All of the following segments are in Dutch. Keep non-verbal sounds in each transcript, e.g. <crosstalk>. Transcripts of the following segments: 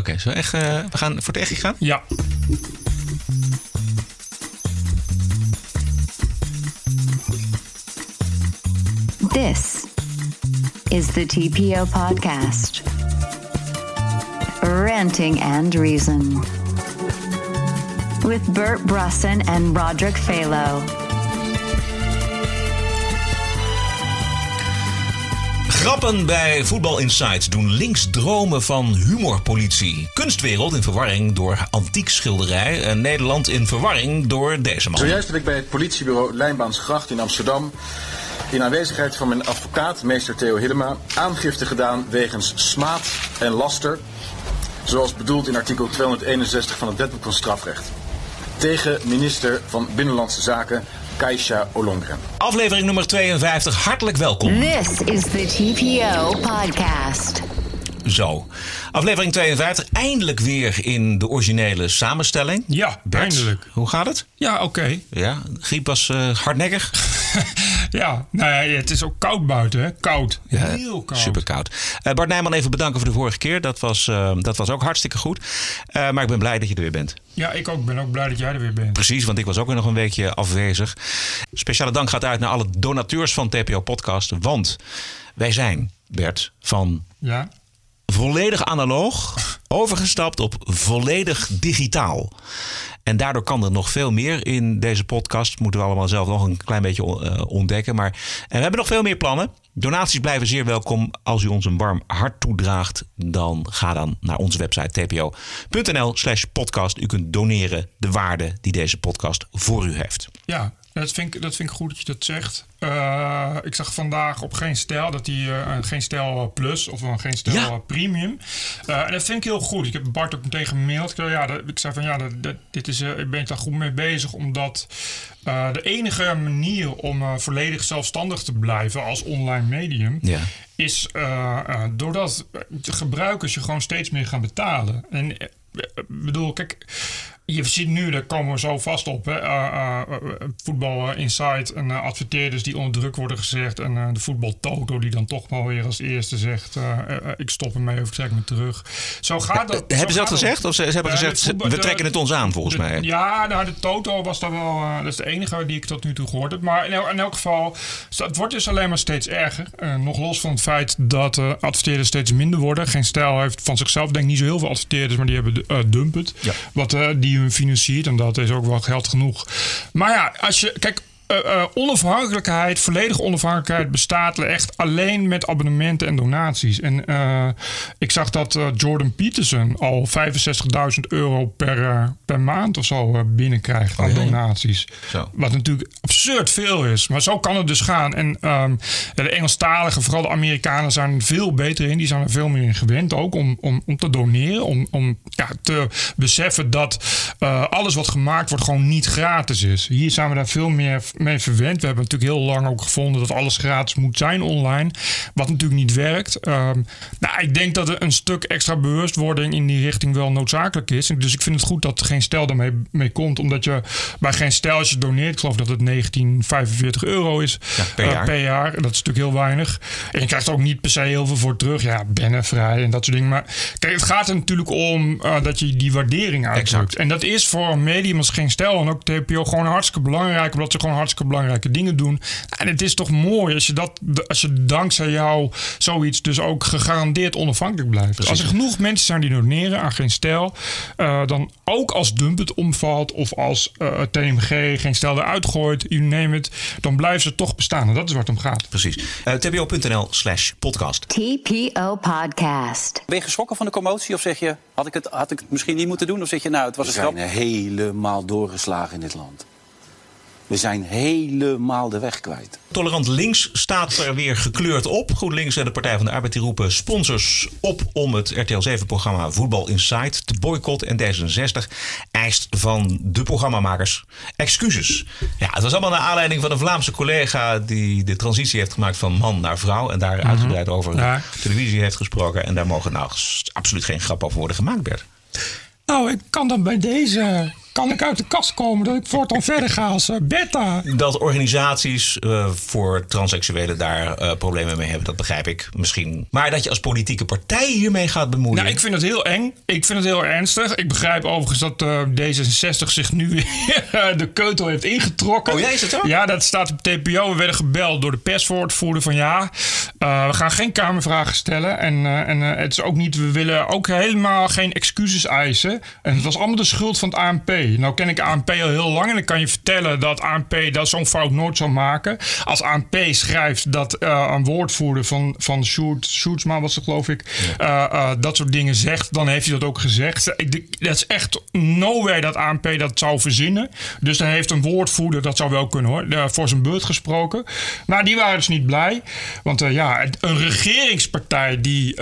Oké, zo echt, eh, we gaan voor het echt gaan? Ja. This is the TPO podcast. Ranting and Reason. With Bert Brusson and Roderick Phalo. Grappen bij Voetbal Insights doen links dromen van humorpolitie. Kunstwereld in verwarring door antiek schilderij. En Nederland in verwarring door deze man. Zojuist heb ik bij het politiebureau Lijnbaansgracht in Amsterdam... in aanwezigheid van mijn advocaat, meester Theo Hiddema... aangifte gedaan wegens smaad en laster... zoals bedoeld in artikel 261 van het Wetboek van Strafrecht. Tegen minister van Binnenlandse Zaken, Kaisha Olongren. Aflevering nummer 52, hartelijk welkom. This is the TPO podcast. Zo, aflevering 52, eindelijk weer in de originele samenstelling. Ja, Bert, eindelijk. Hoe gaat het? Ja, oké. Ja, griep was eh, hardnekkig. <laughs> Ja, nou ja, het is ook koud buiten, hè? Koud. Heel koud. Super koud. Eh, Bart Nijman, even bedanken voor de vorige keer. Dat was, eh, dat was ook hartstikke goed. Eh, maar ik ben blij dat je er weer bent. Ja, ik ook ben ook blij dat jij er weer bent. Precies, want ik was ook weer nog een weekje afwezig. Speciale dank gaat uit naar alle donateurs van TPO Podcast. Want wij zijn, Bert, van Ja? volledig analoog overgestapt op volledig digitaal. En daardoor kan er nog veel meer in deze podcast. Moeten we allemaal zelf nog een klein beetje eh, ontdekken. Maar en we hebben nog veel meer plannen. Donaties blijven zeer welkom. Als u ons een warm hart toedraagt, dan ga dan naar onze website tpo.nl slash podcast. U kunt doneren de waarde die deze podcast voor u heeft. Ja, dat vind, ik, dat vind ik goed dat je dat zegt. Eh, ik zag vandaag op Geen Stijl dat die eh, een Geen Stijl Plus of een Geen Stijl Ja. Premium. Eh, en dat vind ik heel goed. Ik heb Bart ook meteen gemaild. Ik, zei, ja, dat, ik zei van ja, dat, dat- dit is, eh, ik ben daar goed mee bezig. Omdat eh, de enige manier om eh, volledig zelfstandig te blijven als online medium... Ja. is eh, eh, doordat gebruikers je gewoon steeds meer gaan betalen. En eh, ik bedoel, kijk, je ziet nu, daar komen we zo vast op, hè, eh, eh, eh, voetbal Insight en adverteerders die onder druk worden gezegd en de voetbal Toto die dan toch wel weer als eerste zegt, ik stop ermee of ik trek me terug. Zo gaat dat. Hebben zo ze dat gezegd? Of ze, ze hebben gezegd, voetbal- we trekken het ons aan volgens de- mij. Ja, nou, de Toto was daar wel. dat is de enige die ik tot nu toe gehoord heb. Maar in, el- in elk geval, het wordt dus alleen maar steeds erger. Nog los van het feit dat adverteerders steeds minder worden. Geen stijl heeft van zichzelf, denk ik, niet zo heel veel adverteerders, maar die hebben uh, Dumpet. Ja. Wat die financiert. En dat is ook wel geld genoeg. Maar ja, als je. Kijk. Eh, eh, onafhankelijkheid, volledige onafhankelijkheid bestaat echt alleen met abonnementen en donaties. En eh, ik zag dat Jordan Peterson al 65.000 euro per, per maand of zo binnenkrijgt aan ja. donaties. Zo. Wat natuurlijk absurd veel is. Maar zo kan het dus gaan. En ja, de Engelstaligen, vooral de Amerikanen, zijn er veel beter in. Die zijn er veel meer in gewend ook om, om, om te doneren. Om, om ja, te beseffen dat alles wat gemaakt wordt gewoon niet gratis is. Hier zijn we daar veel meer verwend. We hebben natuurlijk heel lang ook gevonden dat alles gratis moet zijn online. Wat natuurlijk niet werkt. Ehm, nou, ik denk dat er een stuk extra bewustwording in die richting wel noodzakelijk is. Dus ik vind het goed dat er geen stel daarmee mee komt. Omdat je bij geen stel, als je doneert, ik geloof dat het 1945 euro is Ja, per eh, jaar. per jaar. Dat is natuurlijk heel weinig. En je krijgt er ook niet per se heel veel voor terug. Ja, bennenvrij en dat soort dingen. Maar kijk, het gaat er natuurlijk om eh, dat je die waardering uitdrukt. Exact. En dat is voor een medium als geen stel en ook TPO gewoon hartstikke belangrijk. Omdat ze gewoon hartstikke belangrijke dingen doen. En het is toch mooi als je, dat, als je dankzij jou zoiets dus ook gegarandeerd onafhankelijk blijft. Als er genoeg mensen zijn die doneren aan geen stijl, eh, dan ook als Dump het omvalt of als eh, TMG geen stijl eruit gooit, you name it, dan blijven ze toch bestaan. En dat is waar het om gaat. Precies. Eh, tpo.nl slash podcast. TPO podcast. Ben je geschrokken van de commotie of zeg je, had ik het, had ik het misschien niet moeten doen? Of zeg je, nou, het was We een grap? zijn helemaal doorgeslagen in dit land. We zijn helemaal de weg kwijt. Tolerant links staat er weer gekleurd op. GroenLinks en de Partij van de Arbeid die roepen sponsors op om het RTL 7-programma Voetbal Insight te boycotten. En D66 eist van de programmamakers excuses. Ja, het was allemaal naar aanleiding van een Vlaamse collega die de transitie heeft gemaakt van man naar vrouw. En daar uitgebreid over Ja. televisie heeft gesproken. En daar mogen nou absoluut geen grap over worden gemaakt, Bert. Nou, ik kan dan bij deze kan ik uit de kast komen dat ik voortaan verder ga als eh, beta? Dat organisaties eh, voor transseksuelen daar eh, problemen mee hebben, dat begrijp ik misschien. Maar dat je als politieke partij hiermee gaat bemoeien. Nou, ik vind het heel eng. Ik vind het heel ernstig. Ik begrijp overigens dat eh, D66 zich nu <laughs> weer de keutel heeft ingetrokken. Oh ja, is zo? Ja, dat staat op TPO. We werden gebeld door de perswoordvoerder van ja, we gaan geen kamervragen stellen. En, en het is ook niet, we willen ook helemaal geen excuses eisen. En het was allemaal de schuld van het ANP. Nou ken ik ANP al heel lang en ik kan je vertellen dat ANP dat zo'n fout nooit zal maken. Als ANP schrijft dat eh, een woordvoerder van, van Sjoerd, Sjoerdsma was het geloof ik, eh, eh, dat soort dingen zegt, dan heeft hij dat ook gezegd. Dat is echt no way dat ANP dat zou verzinnen. Dus dan heeft een woordvoerder, dat zou wel kunnen hoor, voor zijn beurt gesproken. Maar die waren dus niet blij. Want ja, een regeringspartij die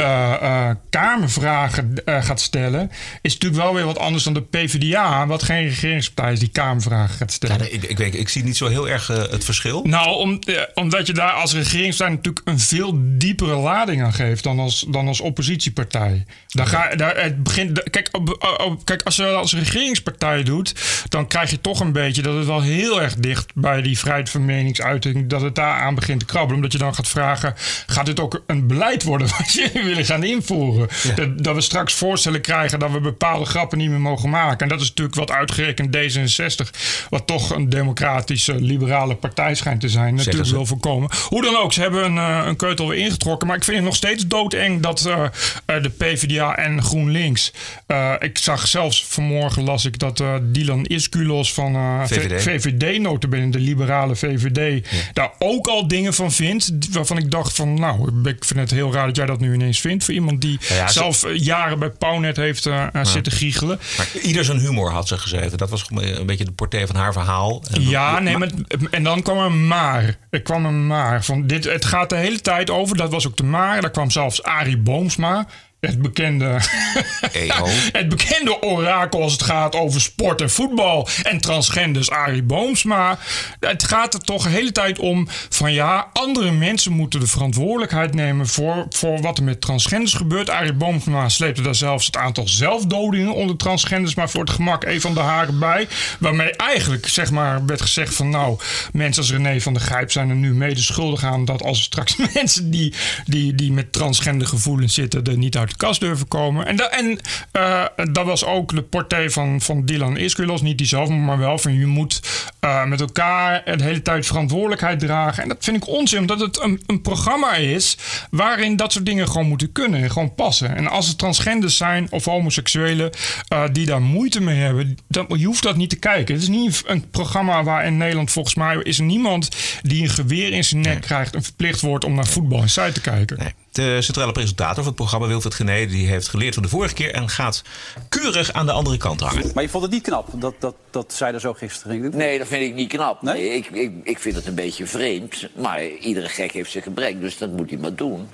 kamervragen gaat stellen, is natuurlijk wel weer wat anders dan de PvdA, wat geen regeringspartij is die kamervragen gaat Ja, stellen. nee, ik, ik, weet- ik zie niet zo heel erg eh, het verschil. Nou, om, eh, omdat je daar als regeringspartij natuurlijk een veel diepere lading aan geeft dan als, dan als oppositiepartij. Daar ga, daar, het begint, kijk, op- op- kijk, als je dat als regeringspartij doet, dan krijg je toch een beetje dat het wel heel erg dicht bij die vrijheid van meningsuiting, dat het daar aan begint te krabbelen. Omdat je dan gaat vragen, gaat dit ook een beleid worden <laughs> wat je willen gaan invoeren? Dat, dat we straks voorstellen krijgen dat we bepaalde grappen niet meer mogen maken. En dat is natuurlijk wat uitgerekend D66, wat toch een democratische, liberale partij schijnt te zijn, natuurlijk wil voorkomen. Hoe dan ook, ze hebben een, eh, een keutel weer ingetrokken. Maar ik vind het nog steeds doodeng dat eh, eh, de PvdA en GroenLinks. eh, ik zag zelfs vanmorgen las ik dat eh, Dylan Iskulos van eh, VVD. VVD, notabene de liberale VVD, daar ook al dingen van vindt. Waarvan ik dacht van, nou, ik vind het heel raar dat jij dat nu ineens vindt. Voor iemand die Ja, ja, ze- zelf jaren bij Pownet heeft zitten giechelen. Maar ieder zijn humor had ze Dat was een beetje de portée van haar verhaal. En Ja, nee, maar, en dan kwam er maar. Er kwam een maar. Van dit, het gaat de hele tijd over. Dat was ook de maar. Daar kwam zelfs Arie Boomsma. Het bekende, <laughs> het bekende orakel als het gaat over sport en voetbal. En transgenders, Arie Boomsma. Het gaat er toch de hele tijd om van ja, andere mensen moeten de verantwoordelijkheid nemen voor, voor wat er met transgenders gebeurt. Arie Boomsma sleepte daar zelfs het aantal zelfdodingen onder transgenders maar voor het gemak even van de haren bij. Waarmee eigenlijk zeg maar werd gezegd van nou, mensen als René van der Grijp zijn er nu mede schuldig aan dat als straks <laughs> mensen die, die, die met transgender gevoelens zitten er niet uit de kast durven komen. En, da, en eh, dat was ook de portée van, van Dylan Iskulos, niet die zelf, maar wel van je moet eh, met elkaar de hele tijd verantwoordelijkheid dragen. En dat vind ik onzin, omdat het een, een programma is waarin dat soort dingen gewoon moeten kunnen en gewoon passen. En als het transgenders zijn of homoseksuelen eh, die daar moeite mee hebben, dan, je hoeft dat niet te kijken. Het is niet een programma waar in Nederland volgens mij is er niemand die een geweer in zijn nek krijgt en verplicht wordt om naar voetbal en site te kijken. Nee. De centrale presentator van het programma, Wilfred Gené, die heeft geleerd van de vorige keer en gaat keurig aan de andere kant hangen. Maar je vond het niet knap dat, dat, dat zij er zo gisteren ging? Nee, dat vind ik niet knap. Nee? Nee? ik, ik, ik vind het een beetje vreemd. Maar iedere gek heeft zijn gebrek, dus dat moet hij maar doen.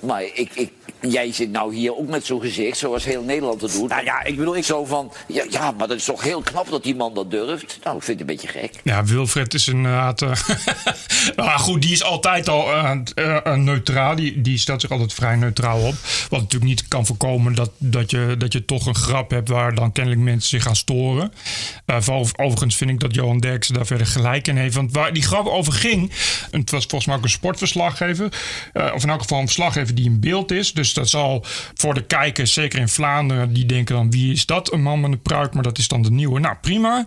Maar ik, ik, jij zit nou hier ook met zo'n gezicht, zoals heel Nederland het doet. Nou ja, ik bedoel, ik Zo van, ja, ja, maar dat is toch heel knap dat die man dat durft. Nou, ik vind het een beetje gek. Ja, Wilfred is inderdaad. eh <laughs> nou goed, die is altijd al eh, neutraal. Die, die stelt zich altijd vrij neutraal op. Wat natuurlijk niet kan voorkomen dat, dat, je, dat je toch een grap hebt waar dan kennelijk mensen zich gaan storen. Ov- overigens vind ik dat Johan Derksen daar verder gelijk in heeft. Want waar die grap over ging. Het was volgens mij ook een sportverslaggever. of in elk geval een verslaggever die in beeld is. Dus dat zal voor de kijkers, zeker in Vlaanderen, die denken dan wie is dat? Een man met een pruik, maar dat is dan de nieuwe. Nou, prima.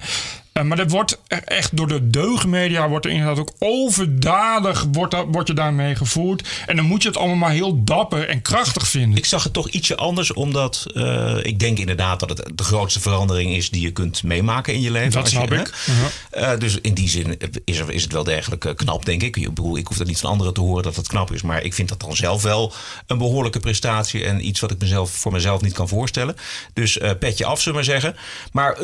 Eh, maar dat wordt er echt door de deugdmedia wordt er inderdaad ook overdadig wordt, dat, wordt je daarmee gevoerd. En dan moet je het allemaal maar heel dapper en krachtig vinden. Ik zag het toch ietsje anders, omdat eh, ik denk inderdaad dat het de grootste verandering is die je kunt meemaken in je leven. Dat je- snap hè? ik. Uh-huh. Eh, dus in die zin is, er, is het wel degelijk knap, denk ik. Ik bedoel, ik hoef dat niet van anderen te horen dat het knap is. Maar ik vind dat dan zelf wel een behoorlijke prestatie. En iets wat ik mezelf, voor mezelf niet kan voorstellen. Dus petje af, zullen we maar zeggen. Maar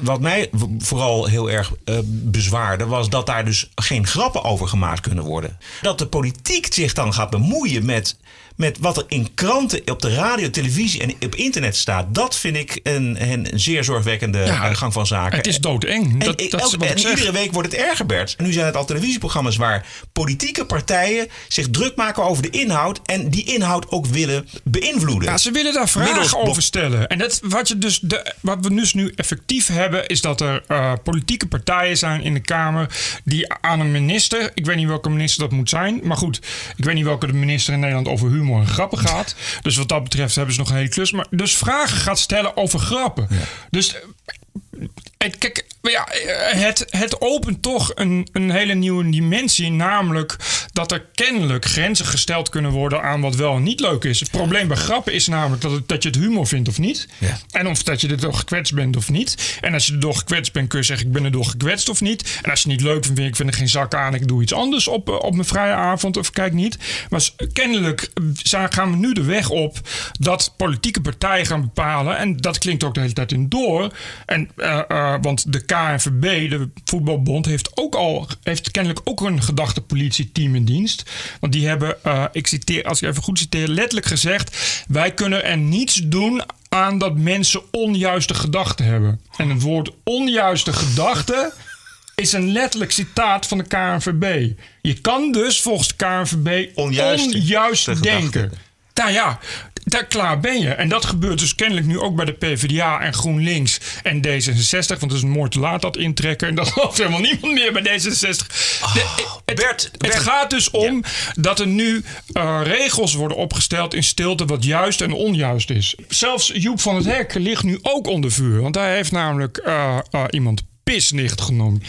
wat mij w- heel erg eh, bezwaarde, was dat daar dus geen grappen over gemaakt kunnen worden. Dat de politiek zich dan gaat bemoeien met, met wat er in kranten, op de radio, televisie en op internet staat, dat vind ik een, een zeer zorgwekkende Ja, eh, gang van zaken. Het is doodeng. En, Dat, elke- en iedere week wordt het erger, Bert. Nu zijn het al televisieprogramma's waar politieke partijen zich druk maken over de inhoud en die inhoud ook willen beïnvloeden. Ja, ze willen daar vragen over stellen. En dat, wat, je dus de, wat we dus nu effectief hebben, is dat er eh, politieke partijen zijn in de Kamer die aan een minister, ik weet niet welke minister dat moet zijn, maar goed, ik weet niet welke de minister in Nederland over humor en grappen gaat. Dus wat dat betreft hebben ze nog een hele klus. Maar dus vragen gaat stellen over grappen. Dus. eh, het, kijk, ja, eh, het, het opent toch een, een hele nieuwe dimensie. Namelijk dat er kennelijk grenzen gesteld kunnen worden aan wat wel en niet leuk is. Het probleem bij grappen is namelijk dat, het, dat je het humor vindt of niet. Ja. En of dat je er door gekwetst bent of niet. En als je er door gekwetst bent, kun je zeggen: Ik ben er door gekwetst of niet. En als je het niet leuk vindt, vind ik vind er geen zak aan. Ik doe iets anders op, eh, op mijn vrije avond of kijk niet. Maar kennelijk eh, gaan we nu de weg op dat politieke partijen gaan bepalen. En dat klinkt ook de hele tijd in door. En, eh, want de KNVB, de voetbalbond, heeft ook al heeft kennelijk ook een gedachtepolitieteam in dienst. Want die hebben, eh, ik citeer, als ik even goed citeer, letterlijk gezegd: wij kunnen er niets doen aan dat mensen onjuiste gedachten hebben. En het woord onjuiste gedachten is een letterlijk citaat van de KNVB. Je kan dus volgens de KNVB onjuist gedachten. denken. Nou ja, daar klaar ben je. En dat gebeurt dus kennelijk nu ook bij de PvdA en GroenLinks en D66. Want het is mooi te laat dat intrekken. En dat gelooft <laughs> helemaal niemand meer bij D66. De- het, Bert, het Bert. gaat dus om dat er nu eh, regels worden opgesteld in stilte wat juist en onjuist is. Zelfs Joep van het Hek ligt nu ook onder vuur. Want hij heeft namelijk eh, eh, iemand pisnicht genoemd.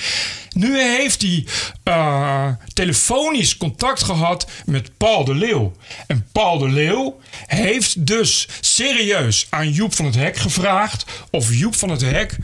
Nu heeft hij eh, telefonisch contact gehad met Paul de Leeuw. En Paul de Leeuw heeft dus serieus aan Joep van het Hek gevraagd... of Joep van het Hek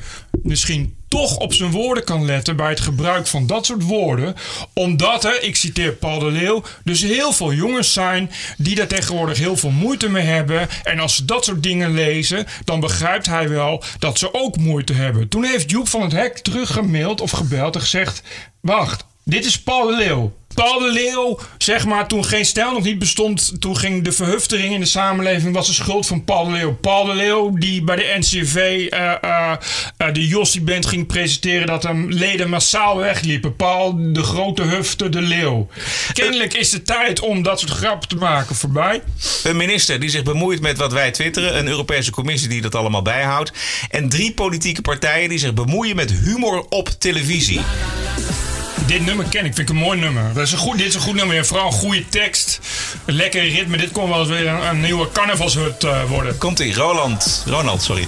misschien toch op zijn woorden kan letten... bij het gebruik van dat soort woorden. Omdat er, ik citeer Paul de Leeuw... dus heel veel jongens zijn die daar tegenwoordig heel veel moeite mee hebben. En als ze dat soort dingen lezen... dan begrijpt hij wel dat ze ook moeite hebben. Toen heeft Joep van het Hek teruggemaild of gebeld en gezegd... wacht, dit is Paul de Leeuw. Paul de Leeuw, zeg maar, toen geen stijl nog niet bestond... toen ging de verhuftering in de samenleving... was de schuld van Paul de Leeuw. Paul de Leeuw, die bij de NCV eh, eh, eh, de Jossie-band ging presenteren... dat hem leden massaal wegliepen. Paul, de grote hufte, de Leeuw. Kennelijk is de tijd om dat soort grappen te maken voorbij. Een minister die zich bemoeit met wat wij twitteren. Een Europese commissie die dat allemaal bijhoudt. En drie politieke partijen die zich bemoeien met humor op televisie. Dit nummer ken ik, vind ik een mooi nummer. Dat is een goed, dit is een goed nummer, en vooral een goede tekst. Een lekker ritme. Dit kon wel eens weer een, een nieuwe carnavalshut eh, worden. Komt ie, Roland. Ronald, sorry.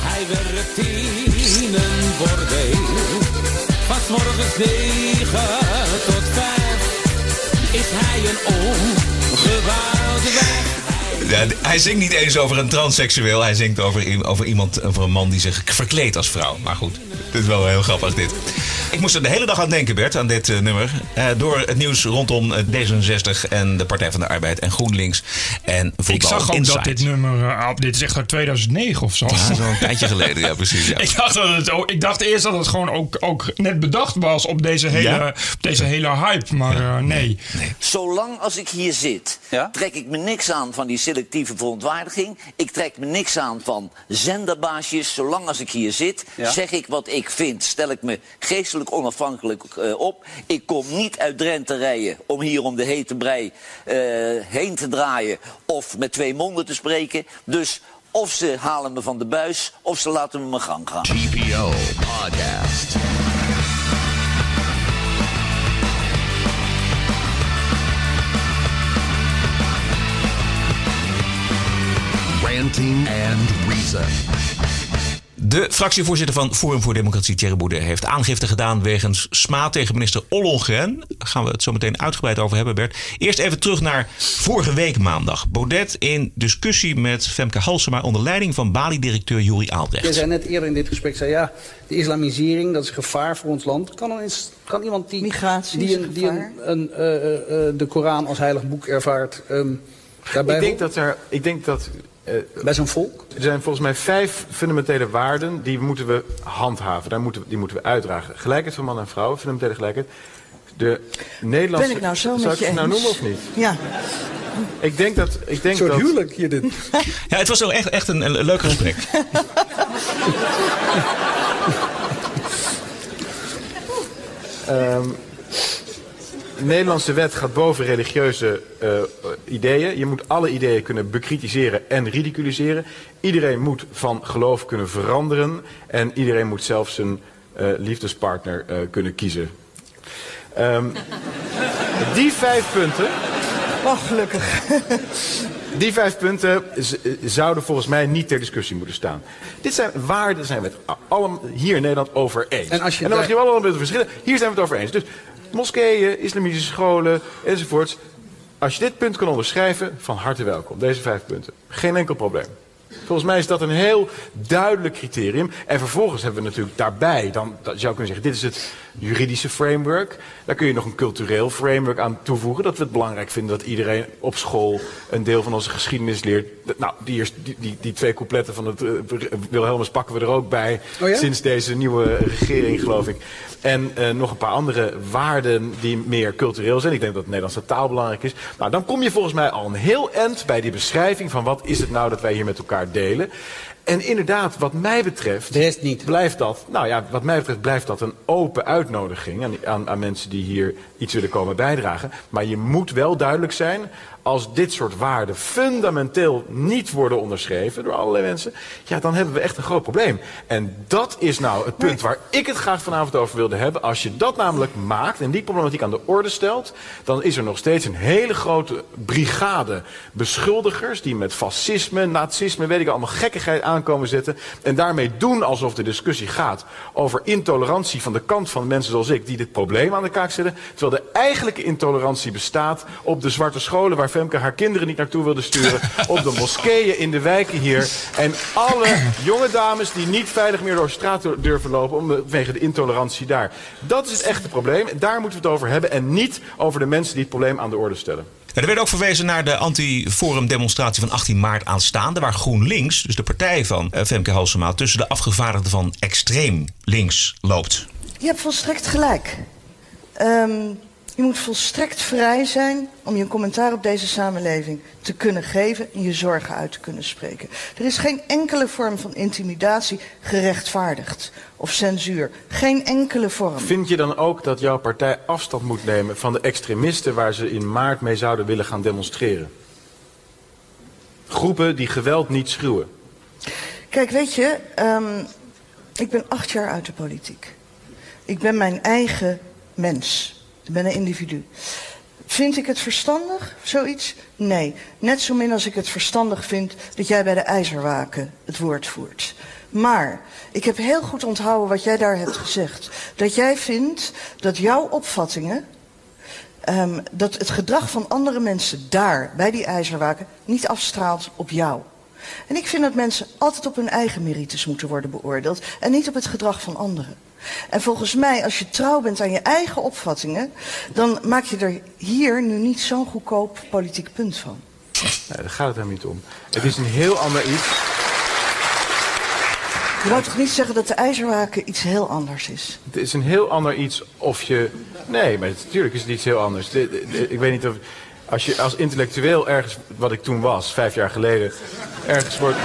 Hij werkt in een bordeel. Van morgens negen tot vijf is hij een wijk. Ja, hij zingt niet eens over een transseksueel. Hij zingt over, over iemand, over een man die zich verkleedt als vrouw. Maar goed, dit is wel heel grappig dit. Ik moest er de hele dag aan denken, Bert, aan dit eh, nummer. Eh, door het nieuws rondom eh, D66 en de Partij van de Arbeid en GroenLinks en voetbal Ik zag ook dat dit nummer, op- dit is echt uit 2009 of zo. Ja, een tijdje geleden, ja precies. Ja. <laughs> Ik dacht, dat het ook, ik dacht eerst dat het gewoon ook, ook net bedacht was op deze hele, Ja? op deze hele hype. Maar eh, nee. Zolang als ik hier zit, Ja? trek ik me niks aan van die selectieve verontwaardiging. Ik trek me niks aan van zenderbaasjes. Zolang als ik hier zit, Ja? zeg ik wat ik vind. Stel ik me geestelijk onafhankelijk eh, op. Ik kom niet uit Drenthe rijden om hier om de hete brei eh, heen te draaien. Of met twee monden te spreken. Dus of ze halen me van de buis, of ze laten me mijn gang gaan. TPO Podcast. Ranting and Reason. De fractievoorzitter van Forum voor Democratie, Thierry Boudet, heeft aangifte gedaan wegens smaad tegen minister Ollongren. Daar gaan we het zo meteen uitgebreid over hebben, Bert. Eerst even terug naar vorige week maandag. Baudet in discussie met Femke Halsema onder leiding van Bali-directeur Juri Jij Aalbrecht. zei net eerder in dit gesprek, zei ja, de islamisering, dat is gevaar voor ons land. Kan, eens, kan iemand die, Migratie die, een, een die een, een, eh, eh, eh, de Koran als heilig boek ervaart, ehm, daarbij Ik denk dat er, ik denk dat bij zo'n volk? er zijn volgens mij vijf fundamentele waarden die moeten we handhaven. Daar moeten we, die moeten we uitdragen. Gelijkheid van man en vrouw, fundamentele gelijkheid. De Nederlandse. Ben ik nou zo met ik je ze nou eens? noemen of niet? Ja. Ik denk dat. Ik denk Een soort dat huwelijk hier dit. Ja, het was ook echt, echt een, een leuk gesprek. Ehm, Nederlandse wet gaat boven religieuze eh, ideeën. Je moet alle ideeën kunnen bekritiseren en ridiculiseren. Iedereen moet van geloof kunnen veranderen. En iedereen moet zelfs zijn eh, liefdespartner eh, kunnen kiezen. Ehm, die vijf punten. Oh, gelukkig. Die vijf punten zouden volgens mij niet ter discussie moeten staan. Dit zijn waarden, zijn we het allemaal hier in Nederland over eens. En als je dan mag je wel allemaal verschillen. Hier zijn we het over eens. Dus moskeeën, islamitische scholen enzovoorts. Als je dit punt kan onderschrijven, van harte welkom. Deze vijf punten. Geen enkel probleem. Volgens mij is dat een heel duidelijk criterium. En vervolgens hebben we natuurlijk daarbij, dan dat zou je kunnen zeggen, dit is het juridische framework. Daar kun je nog een cultureel framework aan toevoegen. Dat we het belangrijk vinden dat iedereen op school een deel van onze geschiedenis leert. Nou, die, die, die, die twee coupletten van het uh, Wilhelmus pakken we er ook bij. Oh ja? Sinds deze nieuwe regering, geloof ik. En eh, nog een paar andere waarden die meer cultureel zijn. Ik denk dat de Nederlandse taal belangrijk is. Nou, dan kom je volgens mij al een heel eind bij die beschrijving van wat is het nou dat wij hier met elkaar delen. En inderdaad, wat mij betreft. De rest niet. Blijft dat, nou ja, wat mij betreft blijft dat een open uitnodiging aan, aan, aan mensen die hier iets willen komen bijdragen. Maar je moet wel duidelijk zijn, als dit soort waarden fundamenteel niet worden onderschreven door allerlei mensen, ja, dan hebben we echt een groot probleem. En dat is nou het punt waar ik het graag vanavond over wilde hebben. Als je dat namelijk maakt en die problematiek aan de orde stelt, dan is er nog steeds een hele grote brigade beschuldigers die met fascisme, nazisme, weet ik allemaal gekkigheid aankomen zetten en daarmee doen alsof de discussie gaat over intolerantie van de kant van mensen zoals ik die dit probleem aan de kaak zetten, terwijl de eigenlijke intolerantie bestaat op de zwarte scholen waar Femke haar kinderen niet naartoe wilde sturen, op de moskeeën in de wijken hier en alle jonge dames die niet veilig meer door de straat durven lopen vanwege de intolerantie daar. Dat is het echte probleem. Daar moeten we het over hebben en niet over de mensen die het probleem aan de orde stellen. Er werd ook verwezen naar de anti-forum demonstratie van 18 maart aanstaande, waar GroenLinks, dus de partij van eh, Femke Halsema, tussen de afgevaardigden van extreem links loopt. Je hebt volstrekt gelijk. Ehm, je moet volstrekt vrij zijn om je commentaar op deze samenleving te kunnen geven en je zorgen uit te kunnen spreken. Er is geen enkele vorm van intimidatie gerechtvaardigd of censuur. Geen enkele vorm. Vind je dan ook dat jouw partij afstand moet nemen van de extremisten waar ze in maart mee zouden willen gaan demonstreren? Groepen die geweld niet schuwen. Kijk, weet je, ehm, ik ben acht jaar uit de politiek. Ik ben mijn eigen mens. Ik ben een individu. Vind ik het verstandig, zoiets? Nee. Net zo min als ik het verstandig vind dat jij bij de ijzerwaken het woord voert. Maar ik heb heel goed onthouden wat jij daar hebt gezegd. Dat jij vindt dat jouw opvattingen, ehm, dat het gedrag van andere mensen daar, bij die ijzerwaken, niet afstraalt op jou. En ik vind dat mensen altijd op hun eigen merites moeten worden beoordeeld en niet op het gedrag van anderen. En volgens mij, als je trouw bent aan je eigen opvattingen, dan maak je er hier nu niet zo'n goedkoop politiek punt van. Nee, daar gaat het helemaal niet om. Het is een heel ander iets. Je wou toch niet zeggen dat de ijzerwaken iets heel anders is? Het is een heel ander iets of je. Nee, maar het- natuurlijk is het iets heel anders. De- de- de- ik weet niet of. Als je als intellectueel ergens, wat ik toen was, vijf jaar geleden, ergens wordt.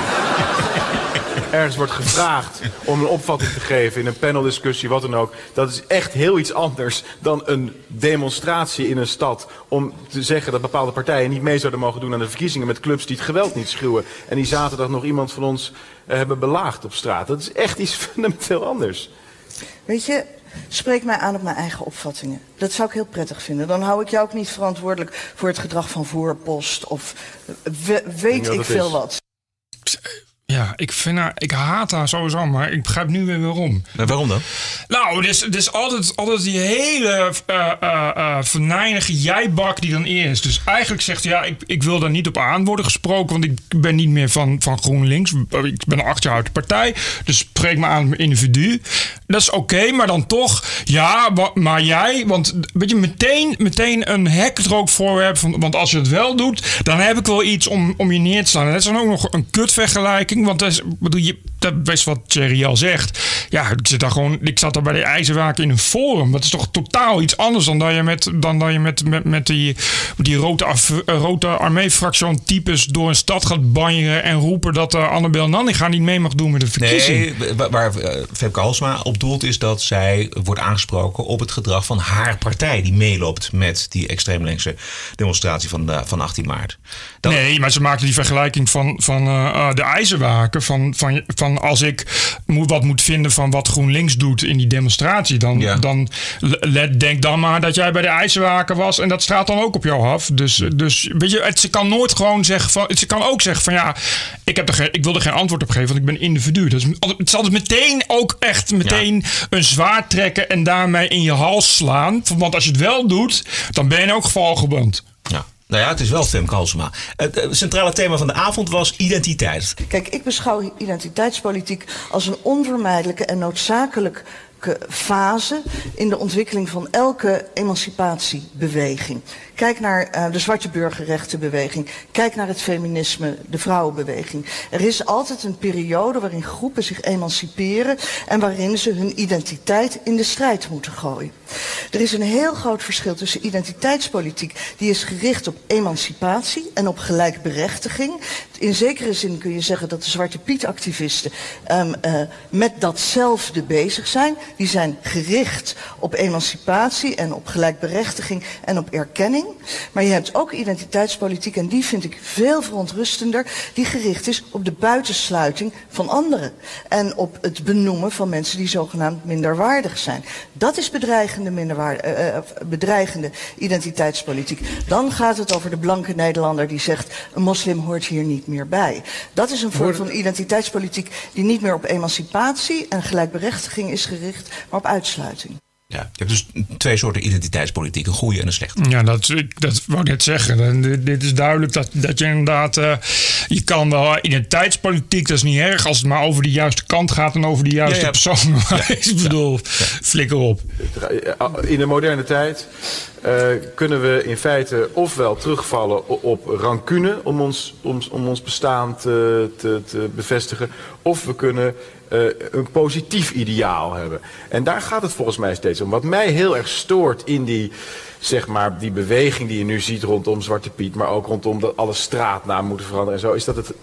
Ergens wordt gevraagd om een opvatting te geven in een paneldiscussie, wat dan ook. Dat is echt heel iets anders dan een demonstratie in een stad. Om te zeggen dat bepaalde partijen niet mee zouden mogen doen aan de verkiezingen met clubs die het geweld niet schuwen. En die zaterdag nog iemand van ons eh, hebben belaagd op straat. Dat is echt iets <laughs> fundamenteel anders. Weet je, spreek mij aan op mijn eigen opvattingen. Dat zou ik heel prettig vinden. Dan hou ik jou ook niet verantwoordelijk voor het gedrag van voorpost of we- weet Ja, ik veel is. wat. Ja, ik, vind haar, ik haat haar sowieso, maar ik begrijp nu weer waarom. waarom dan? Nou, is, er is altijd, altijd die hele venijnige jijbak die dan is. Dus eigenlijk zegt hij, ja, ik, ik wil daar niet op aan worden gesproken... want ik ben niet meer van, van GroenLinks. Ik ben acht jaar uit de partij, dus spreek me aan als individu. Dat is oké, maar dan toch, ja, maar jij, want weet je, meteen, meteen een hek er ook voorwerp want als je het wel doet, dan heb ik wel iets om, om je neer te slaan. Dat is dan ook nog een kutvergelijking, want dat is, bedoel je, dat wat Thierry al zegt. Ja, ik zit daar gewoon, ik zat daar bij de IJzerwaken in een forum. Dat is toch totaal iets anders dan dat je met, dan dat je met, met, met die, die rode, af, eh, rode armee-fractie types door een stad gaat banjeren en roepen dat uh, Annabel Nanninga niet mee mag doen met de verkiezing. Nee, wa- waar eh, Femke Halsma op doelt is dat zij wordt aangesproken op het gedrag van haar partij die meeloopt met die extreem linkse demonstratie van, de, van 18 maart. Dat- Nee, maar ze maakten die vergelijking van, van eh, de ijzerwaken. Van, van, van als ik moet, wat moet vinden van wat GroenLinks doet in die demonstratie. Dan, Ja. dan let, denk dan maar dat jij bij de ijzerwaken was. En dat straalt dan ook op jou af. Dus, dus weet je, het, ze kan nooit gewoon zeggen van. Ze kan ook zeggen van ja, ik, heb er geen, ik wil er geen antwoord op geven, want ik ben individu. Dat is, altijd- het is altijd meteen ook echt meteen een zwaard trekken en daarmee in je hals slaan. Want als je het wel doet, dan ben je in elk geval gewond. Ja. Nou ja, het is wel Femke Halsema. Het eh, centrale thema van de avond was identiteit. Kijk, ik beschouw identiteitspolitiek als een onvermijdelijke en noodzakelijke fase in de ontwikkeling van elke emancipatiebeweging. Kijk naar eh, de zwarte burgerrechtenbeweging. Kijk naar het feminisme, de vrouwenbeweging. Er is altijd een periode waarin groepen zich emanciperen en waarin ze hun identiteit in de strijd moeten gooien. Er is een heel groot verschil tussen identiteitspolitiek, die is gericht op emancipatie en op gelijkberechtiging. In zekere zin kun je zeggen dat de Zwarte Piet-activisten ehm, eh, met datzelfde bezig zijn. Die zijn gericht op emancipatie en op gelijkberechtiging en op erkenning. Maar je hebt ook identiteitspolitiek, en die vind ik veel verontrustender, die gericht is op de buitensluiting van anderen. En op het benoemen van mensen die zogenaamd minderwaardig zijn. Dat is bedreigende, minderwaard, eh, eh, bedreigende identiteitspolitiek. Dan gaat het over de blanke Nederlander die zegt, een moslim hoort hier niet meer bij. Dat is een vorm van identiteitspolitiek die niet meer op emancipatie en gelijkberechtiging is gericht, maar op uitsluiting. Ja. Je hebt dus twee soorten identiteitspolitiek, een goede en een slechte. Ja, dat, dat wou ik net zeggen. En dit- Dit is duidelijk dat, dat je inderdaad... eh, je kan wel identiteitspolitiek, dat is niet erg... als het maar over de juiste kant gaat en over de juiste Ja, <laughs> ja. persoon. ik bedoel, flikker op. In de moderne tijd eh, kunnen we in feite ofwel terugvallen op rancune om ons, om, om ons bestaan te, te, te bevestigen, of we kunnen eh, een positief ideaal hebben. En daar gaat het volgens mij steeds om. Wat mij heel erg stoort in die, zeg maar, die beweging die je nu ziet rondom Zwarte Piet, maar ook rondom dat alle straatnamen moeten veranderen en zo, is dat het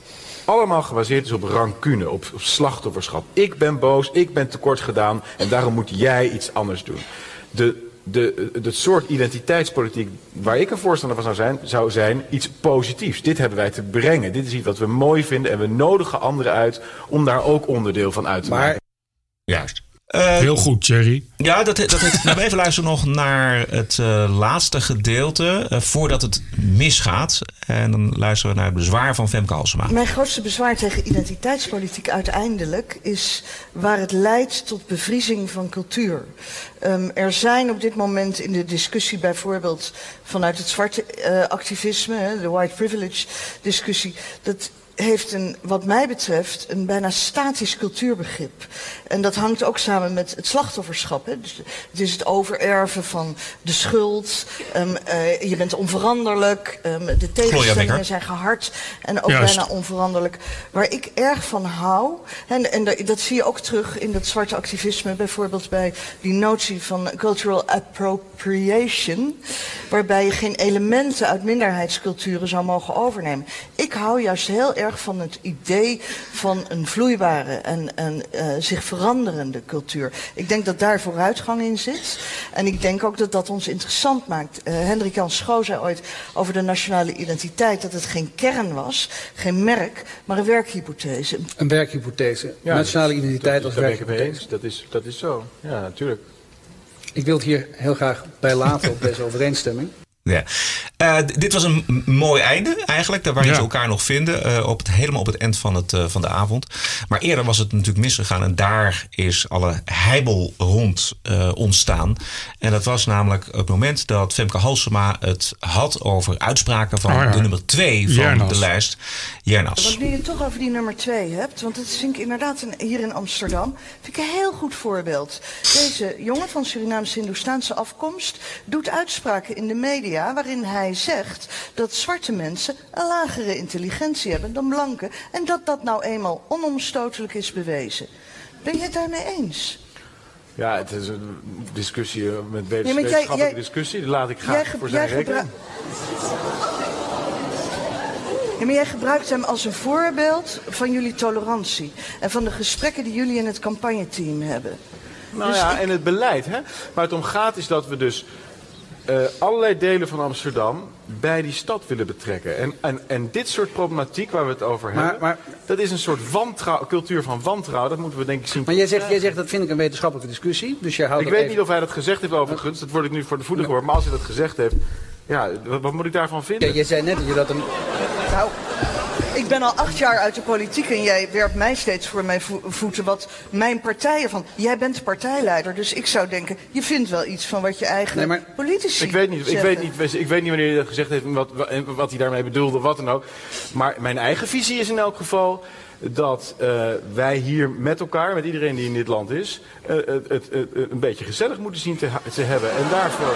allemaal gebaseerd is op rancune, op, op slachtofferschap. Ik ben boos, ik ben tekort gedaan en daarom moet jij iets anders doen. De, de, het soort identiteitspolitiek waar ik een voorstander van zou zijn, zou zijn iets positiefs. Dit hebben wij te brengen. Dit is iets wat we mooi vinden en we nodigen anderen uit om daar ook onderdeel van uit te maken. Juist. Heel goed, Thierry. Ja, dat, dat, dat, nou, even luisteren nog naar het eh, laatste gedeelte eh, voordat het misgaat. En dan luisteren we naar het bezwaar van Femke Halsema. Mijn grootste bezwaar tegen identiteitspolitiek uiteindelijk is waar het leidt tot bevriezing van cultuur. Ehm, er zijn op dit moment in de discussie bijvoorbeeld vanuit het zwarte eh, activisme, hè, de white privilege discussie, dat heeft een, wat mij betreft een bijna statisch cultuurbegrip. En dat hangt ook samen met het slachtofferschap. Hè. Dus het is het overerven van de schuld. ehm, eh, je bent onveranderlijk. ehm, de tegenstellingen zijn gehard en ook Juist. bijna onveranderlijk. Waar ik erg van hou, en, dat zie je ook terug in dat zwarte activisme, bijvoorbeeld bij die notie van cultural appropriation, waarbij je geen elementen uit minderheidsculturen zou mogen overnemen. Ik hou juist heel erg van het idee van een vloeibare en, en eh, zich veranderende cultuur. Ik denk dat daar vooruitgang in zit. En ik denk ook dat dat ons interessant maakt. Eh Hendrik Jan Schoo zei ooit over de nationale identiteit dat het geen kern was, geen merk, maar een werkhypothese. Een werkhypothese. Ja, Nationale identiteit als werkhypothese. eens. Dat is, dat is zo. Ja, natuurlijk. Ik wil het hier heel graag bij laten op deze overeenstemming. Ja. Eh, dit was een mooi einde eigenlijk. Daar waar Ja. ze elkaar nog vinden. eh, op het, helemaal op het eind van, het, eh, van de avond. Maar eerder was het natuurlijk misgegaan. En daar is alle heibel rond eh, ontstaan. En dat was namelijk het moment dat Femke Halsema het had over uitspraken van Oh ja. de nummer twee van Jernas. de lijst. Jernas. Want nu je het toch over die nummer twee hebt, want dat vind ik inderdaad een- hier in Amsterdam, vind ik een heel goed voorbeeld. Deze jongen van Surinaamse Hindoestaanse afkomst doet uitspraken in de media waarin hij zegt dat zwarte mensen een lagere intelligentie hebben dan blanken en dat dat nou eenmaal onomstotelijk is bewezen. Ben je het daarmee eens? Ja, het is een discussie eh, met wetenschappelijke discussie. Die laat ik graag voor zijn rekening. Ja, maar jij gebruikt hem als een voorbeeld van jullie tolerantie en van de gesprekken die jullie in het campagneteam hebben. Nou Dus ja, ik- en het beleid. Hè? Waar het om gaat is dat we dus eh, allerlei delen van Amsterdam bij die stad willen betrekken. En, en, en dit soort problematiek waar we het over Maar- hebben, maar- dat is een soort wantrouw, cultuur van wantrouwen. Dat moeten we denk ik zien. Maar jij zegt, jij zegt dat vind ik een wetenschappelijke discussie. Dus jij houdt ik weet even- niet of hij dat gezegd heeft overigens. Dat word ik nu voor de voeten gehoord. Maar als hij dat gezegd heeft, ja, wat, wat moet ik daarvan vinden? Ja, jij zei net dat je dat een... Nou, ik ben al acht jaar uit de politiek en jij werpt mij steeds voor mijn vo- voeten wat mijn partij ervan. Jij bent partijleider, dus ik zou denken, je vindt wel iets van wat je eigen Nee, maar- politici Ik weet, niet, ik, weet niet, ik weet niet wanneer hij dat gezegd heeft wat, wat hij daarmee bedoelde, wat dan ook. Maar mijn eigen visie is in elk geval dat eh, wij hier met elkaar, met iedereen die in dit land is, eh, het, een beetje gezellig moeten zien te, hebben. En daarvoor,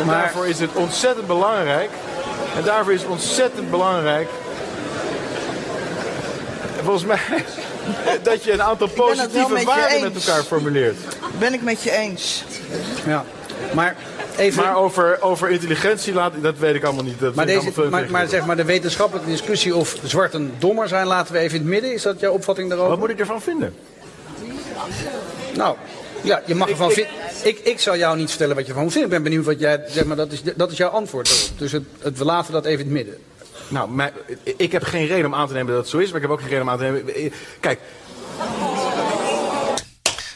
en Maar- daarvoor is het ontzettend belangrijk. En daarvoor is het ontzettend belangrijk. Volgens mij <laughs> dat je een aantal positieve waarden met elkaar formuleert. Ben ik met je eens. Ja, maar even... Maar over, over intelligentie, laat, dat weet ik allemaal niet. Dat Maar, deze, maar, zeg maar de wetenschappelijke discussie of zwarten dommer zijn, laten we even in het midden. Is dat jouw opvatting daarover? Wat moet ik ervan vinden? Nou, ja, je mag ervan ik- vinden. Ik, ik zal jou niet vertellen wat je ervan moet vinden. Ik ben benieuwd wat jij, zeg maar, dat is, dat is jouw antwoord. erop. Dus het, het, we laten dat even in het midden. Nou, ik heb geen reden om aan te nemen dat het zo is, maar ik heb ook geen reden om aan te nemen. Kijk,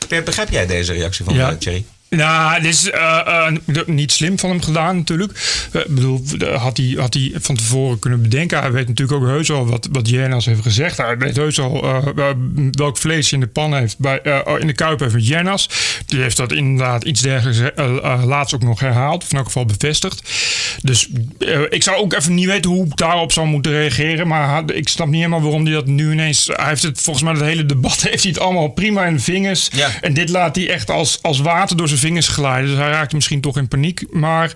Bert, begrijp jij deze reactie van Ja. eh, Thierry? Nou, dit is eh, eh, niet slim van hem gedaan natuurlijk. Eh, Ik bedoel, had hij, had hij van tevoren kunnen bedenken. Hij weet natuurlijk ook heus al wat, wat Jernas heeft gezegd. Hij weet heus al welk vlees hij in de pan heeft, bij, eh, in de kuip heeft met Jernas. Die heeft dat inderdaad iets dergelijks laatst ook nog herhaald. Of in elk geval bevestigd. Dus ik zou ook even niet weten hoe ik daarop zou moeten reageren. Maar ik snap niet helemaal waarom hij dat nu ineens... Hij heeft het volgens mij het hele debat <laughs> heeft hij het allemaal prima in de vingers. Ja. En dit laat hij echt als, als water door zijn vingers glijden. Dus hij raakt misschien toch in paniek. Maar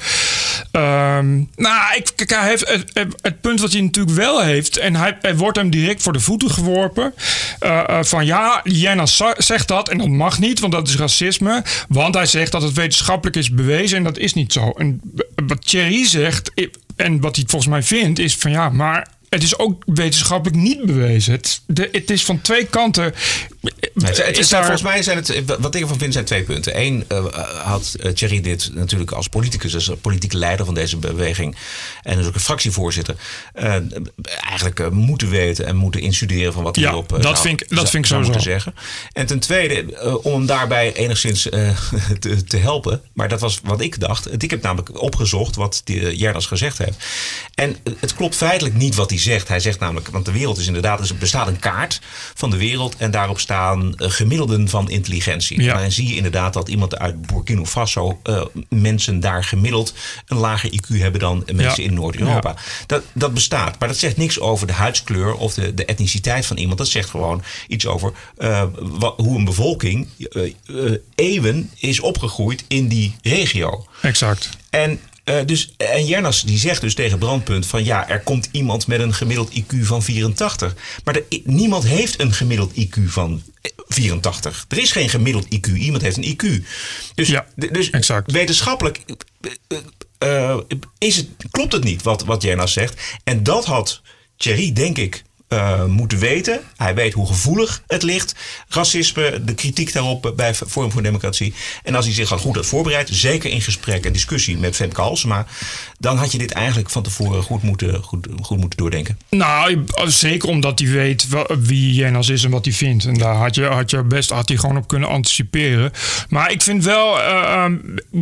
ehm, nou, ik, kijk, hij heeft het, het- punt wat hij natuurlijk wel heeft. En hij, wordt hem direct voor de voeten geworpen. eh, eh, van ja, za- zegt dat en dat mag niet, want dat is racisme. Want hij zegt dat het wetenschappelijk is bewezen en dat is niet zo. En wat Thierry zegt en wat hij volgens mij vindt is van ja, maar het is ook wetenschappelijk niet bewezen. Het, de, het is van twee kanten. Nee, het, het is daar- Volgens mij zijn het, wat ik ervan vind, zijn twee punten. Eén eh, had eh, Thierry dit natuurlijk als politicus, als politieke leider van deze beweging en dus ook een fractievoorzitter, eh, eigenlijk moeten weten en moeten instuderen van wat hij Ja, eh, dat zou- vind ik- dat zou- vind ik sowieso. moeten zeggen. En ten tweede, om hem daarbij enigszins <laughs> te, te helpen, maar dat was wat ik dacht. Ik heb namelijk opgezocht wat Jerdas gezegd heeft. En het klopt feitelijk niet wat hij zegt. Hij zegt namelijk, want de wereld is inderdaad, er bestaat een kaart van de wereld en daarop staan eh, gemiddelden van intelligentie. Ja. En dan zie je inderdaad dat iemand uit Burkina Faso, eh, mensen daar gemiddeld een lager IQ hebben dan mensen Ja. in Noord-Europa. Ja. Dat, dat bestaat, maar dat zegt niks over de huidskleur of de, de etniciteit van iemand. Dat zegt gewoon iets over eh, hoe een bevolking eh, eeuwen is opgegroeid in die regio. Exact. En, eh, dus, en Jernas die zegt dus tegen Brandpunt van ja, er komt iemand met een gemiddeld IQ van 84. Maar er, niemand heeft een gemiddeld IQ van eh, 84. Er is geen gemiddeld IQ. Iemand heeft een IQ. Dus, Ja, dus exact. wetenschappelijk eh, eh, is het, klopt het niet wat, wat Jernas zegt. En dat had Thierry, denk ik, eh, moeten weten. Hij weet hoe gevoelig het ligt. Racisme, de kritiek daarop bij Forum voor Democratie. En als hij zich al goed had voorbereid, zeker in gesprek en discussie met Femke Halsema, dan had je dit eigenlijk van tevoren goed moeten, goed, goed moeten doordenken. Nou, zeker omdat hij weet wie Jennas is en wat hij vindt. En daar had je, had je best had hij gewoon op kunnen anticiperen. Maar ik vind wel, eh, ehm,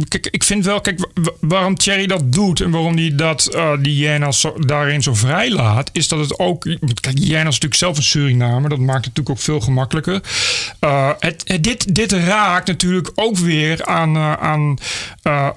kijk, ik vind wel, kijk, wa- waarom Thierry dat doet en waarom hij dat, eh, die Jennas zo- daarin zo vrij laat, is dat het ook, kijk, Jennas is natuurlijk zelf een Surinamer, dat maakt het natuurlijk ook veel gemakkelijker. Eh, het, het- dit, dit raakt natuurlijk ook weer aan, eh, aan eh,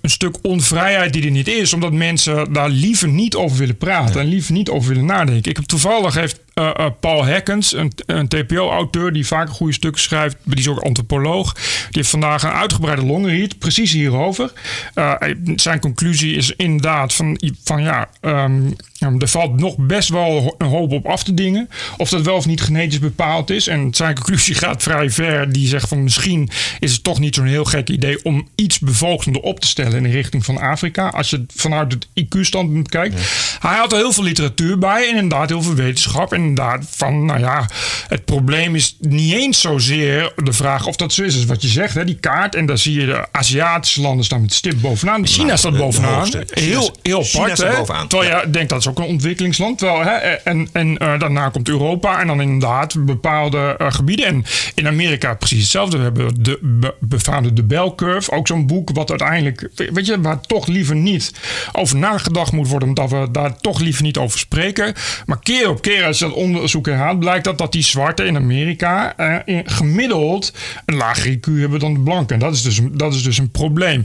een stuk onvrijheid die er niet is, omdat mensen daar liever niet over willen praten en liever niet over willen nadenken. Ik heb toevallig heeft eh, eh, Paul Hekkens, een, een TPO-auteur die vaak goede stukken schrijft, die is ook antropoloog, die heeft vandaag een uitgebreide longread precies hierover. Eh, zijn conclusie is inderdaad van, van ja, ehm, ehm, er valt nog best wel een hoop op af te dingen. Of dat wel of niet genetisch bepaald is. En zijn conclusie <laughs> gaat vrij ver. Die zegt van misschien is het toch niet zo'n heel gek idee om iets bevolkender op te stellen in de richting van Afrika. Als je vanuit het IQ-standpunt kijkt. Hij had er heel veel literatuur bij en inderdaad heel veel wetenschap. En inderdaad van, nou ja, het probleem is niet eens zozeer de vraag of dat zo is. is wat je zegt, hè, die kaart. En daar zie je de Aziatische landen staan met stip bovenaan. China Nou, staat bovenaan. China Heel, heel China apart, staat hè? bovenaan. Terwijl je denkt dat is ook een ontwikkelingsland. Terwijl, hè, en en eh, daarna komt Europa en dan inderdaad bepaalde eh, gebieden. En in Amerika precies hetzelfde. We hebben de be- befaamde de Bell Curve. Ook zo'n boek wat uiteindelijk, weet je, waar toch liever niet over nagedacht moet worden. Omdat we daar toch liever niet over spreken. Maar keer op keer als je dat onderzoek herhaalt, blijkt dat, dat die zwarten in Amerika eh, in- gemiddeld een lager IQ hebben dan de blanken. En dat is dus, dat is dus een probleem.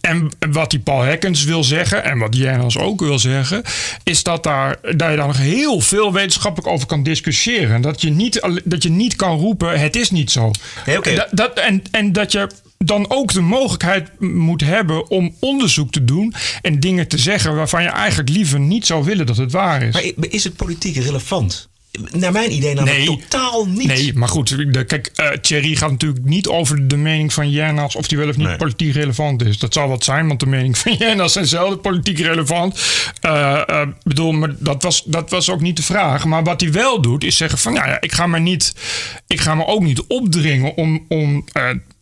En wat die Paul Hekkens wil zeggen, en wat Jennas ook wil zeggen, is dat, daar, dat je daar nog heel veel wetenschappelijk over kan discussiëren. En dat je niet, dat je niet kan roepen, het is niet zo. Nee, oké. Dat, dat, en, en dat je dan ook de mogelijkheid moet hebben om onderzoek te doen en dingen te zeggen waarvan je eigenlijk liever niet zou willen dat het waar is. Maar is het politiek relevant? Naar mijn idee namelijk totaal niet. Nee, maar goed. De, kijk, eh Thierry gaat natuurlijk niet over de mening van Jennas of die wel of niet Nee. politiek relevant is. Dat zal wat zijn, want de mening van <laughs> Jennas zijn zelden politiek relevant. Eh, bedoel, maar dat was, dat was ook niet de vraag. Maar wat hij wel doet, is zeggen van, nou ja, ik ga me niet, ik ga me ook niet opdringen om, om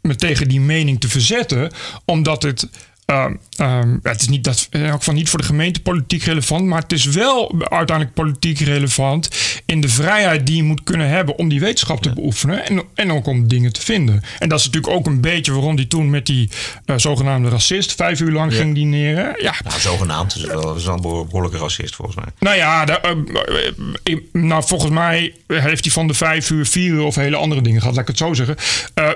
me tegen die mening te verzetten, omdat het. Eh, ehm, het is niet dat, in elk geval niet voor de gemeente politiek relevant, maar het is wel uiteindelijk politiek relevant in de vrijheid die je moet kunnen hebben om die wetenschap te beoefenen en, en ook om dingen te vinden. En dat is natuurlijk ook een beetje waarom die toen met die eh, zogenaamde racist vijf uur lang Ja. ging dineren. Ja, Nou, zogenaamd. Het is wel is een behoorlijke racist volgens mij. nou ja, de, eh, eh, nou, volgens mij heeft hij van de vijf uur, vier uur of hele andere dingen gehad, laat ik het zo zeggen.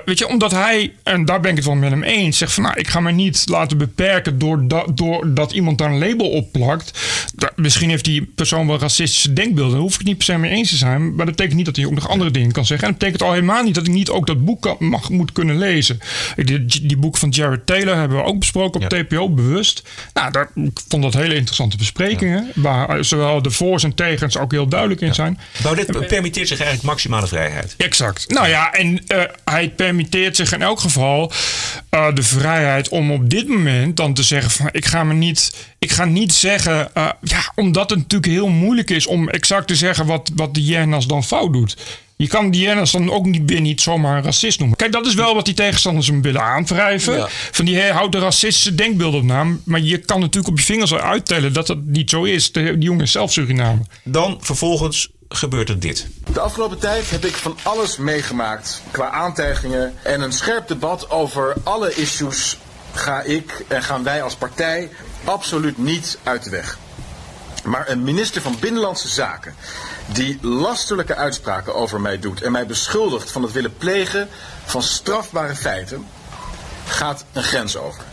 Weet je, omdat hij, en daar ben ik het wel met hem eens, zegt van nou, ik ga me niet laten beperken door, dat doordat iemand daar een label op plakt. Da- misschien heeft die persoon wel racistische denkbeelden, daar hoef ik niet per se mee eens te zijn, maar dat betekent niet dat hij ook nog andere dingen kan zeggen. En dat betekent al helemaal niet dat ik niet ook dat boek kan, mag, moet kunnen lezen. Die, die boek van Jared Taylor hebben we ook besproken op TPO, bewust. Nou, daar, ik vond dat hele interessante besprekingen, waar eh, zowel de voor's en tegens ook heel duidelijk in zijn. Baudet permitteert zich eigenlijk maximale vrijheid. Exact. Nou ja, en eh, hij permitteert zich in elk geval eh, de vrijheid om op dit moment dan te zeggen van ik ga me niet, ik ga niet zeggen, eh, ja, omdat het natuurlijk heel moeilijk is om exact te zeggen wat, wat de Jennas dan fout doet. Je kan die Jennas dan ook niet, weer niet zomaar een racist noemen. Kijk, dat is wel wat die tegenstanders hem willen aanwrijven. Ja. Van die hey, houdt de racistische denkbeelden op naam. Maar je kan natuurlijk op je vingers al uittellen dat dat niet zo is. De, die jongen is zelf Suriname. Dan vervolgens gebeurt er dit. De afgelopen tijd heb ik van alles meegemaakt qua aantijgingen en een scherp debat over alle issues ga ik en gaan wij als partij absoluut niet uit de weg. Maar een minister van Binnenlandse Zaken die lasterlijke uitspraken over mij doet en mij beschuldigt van het willen plegen van strafbare feiten, gaat een grens over.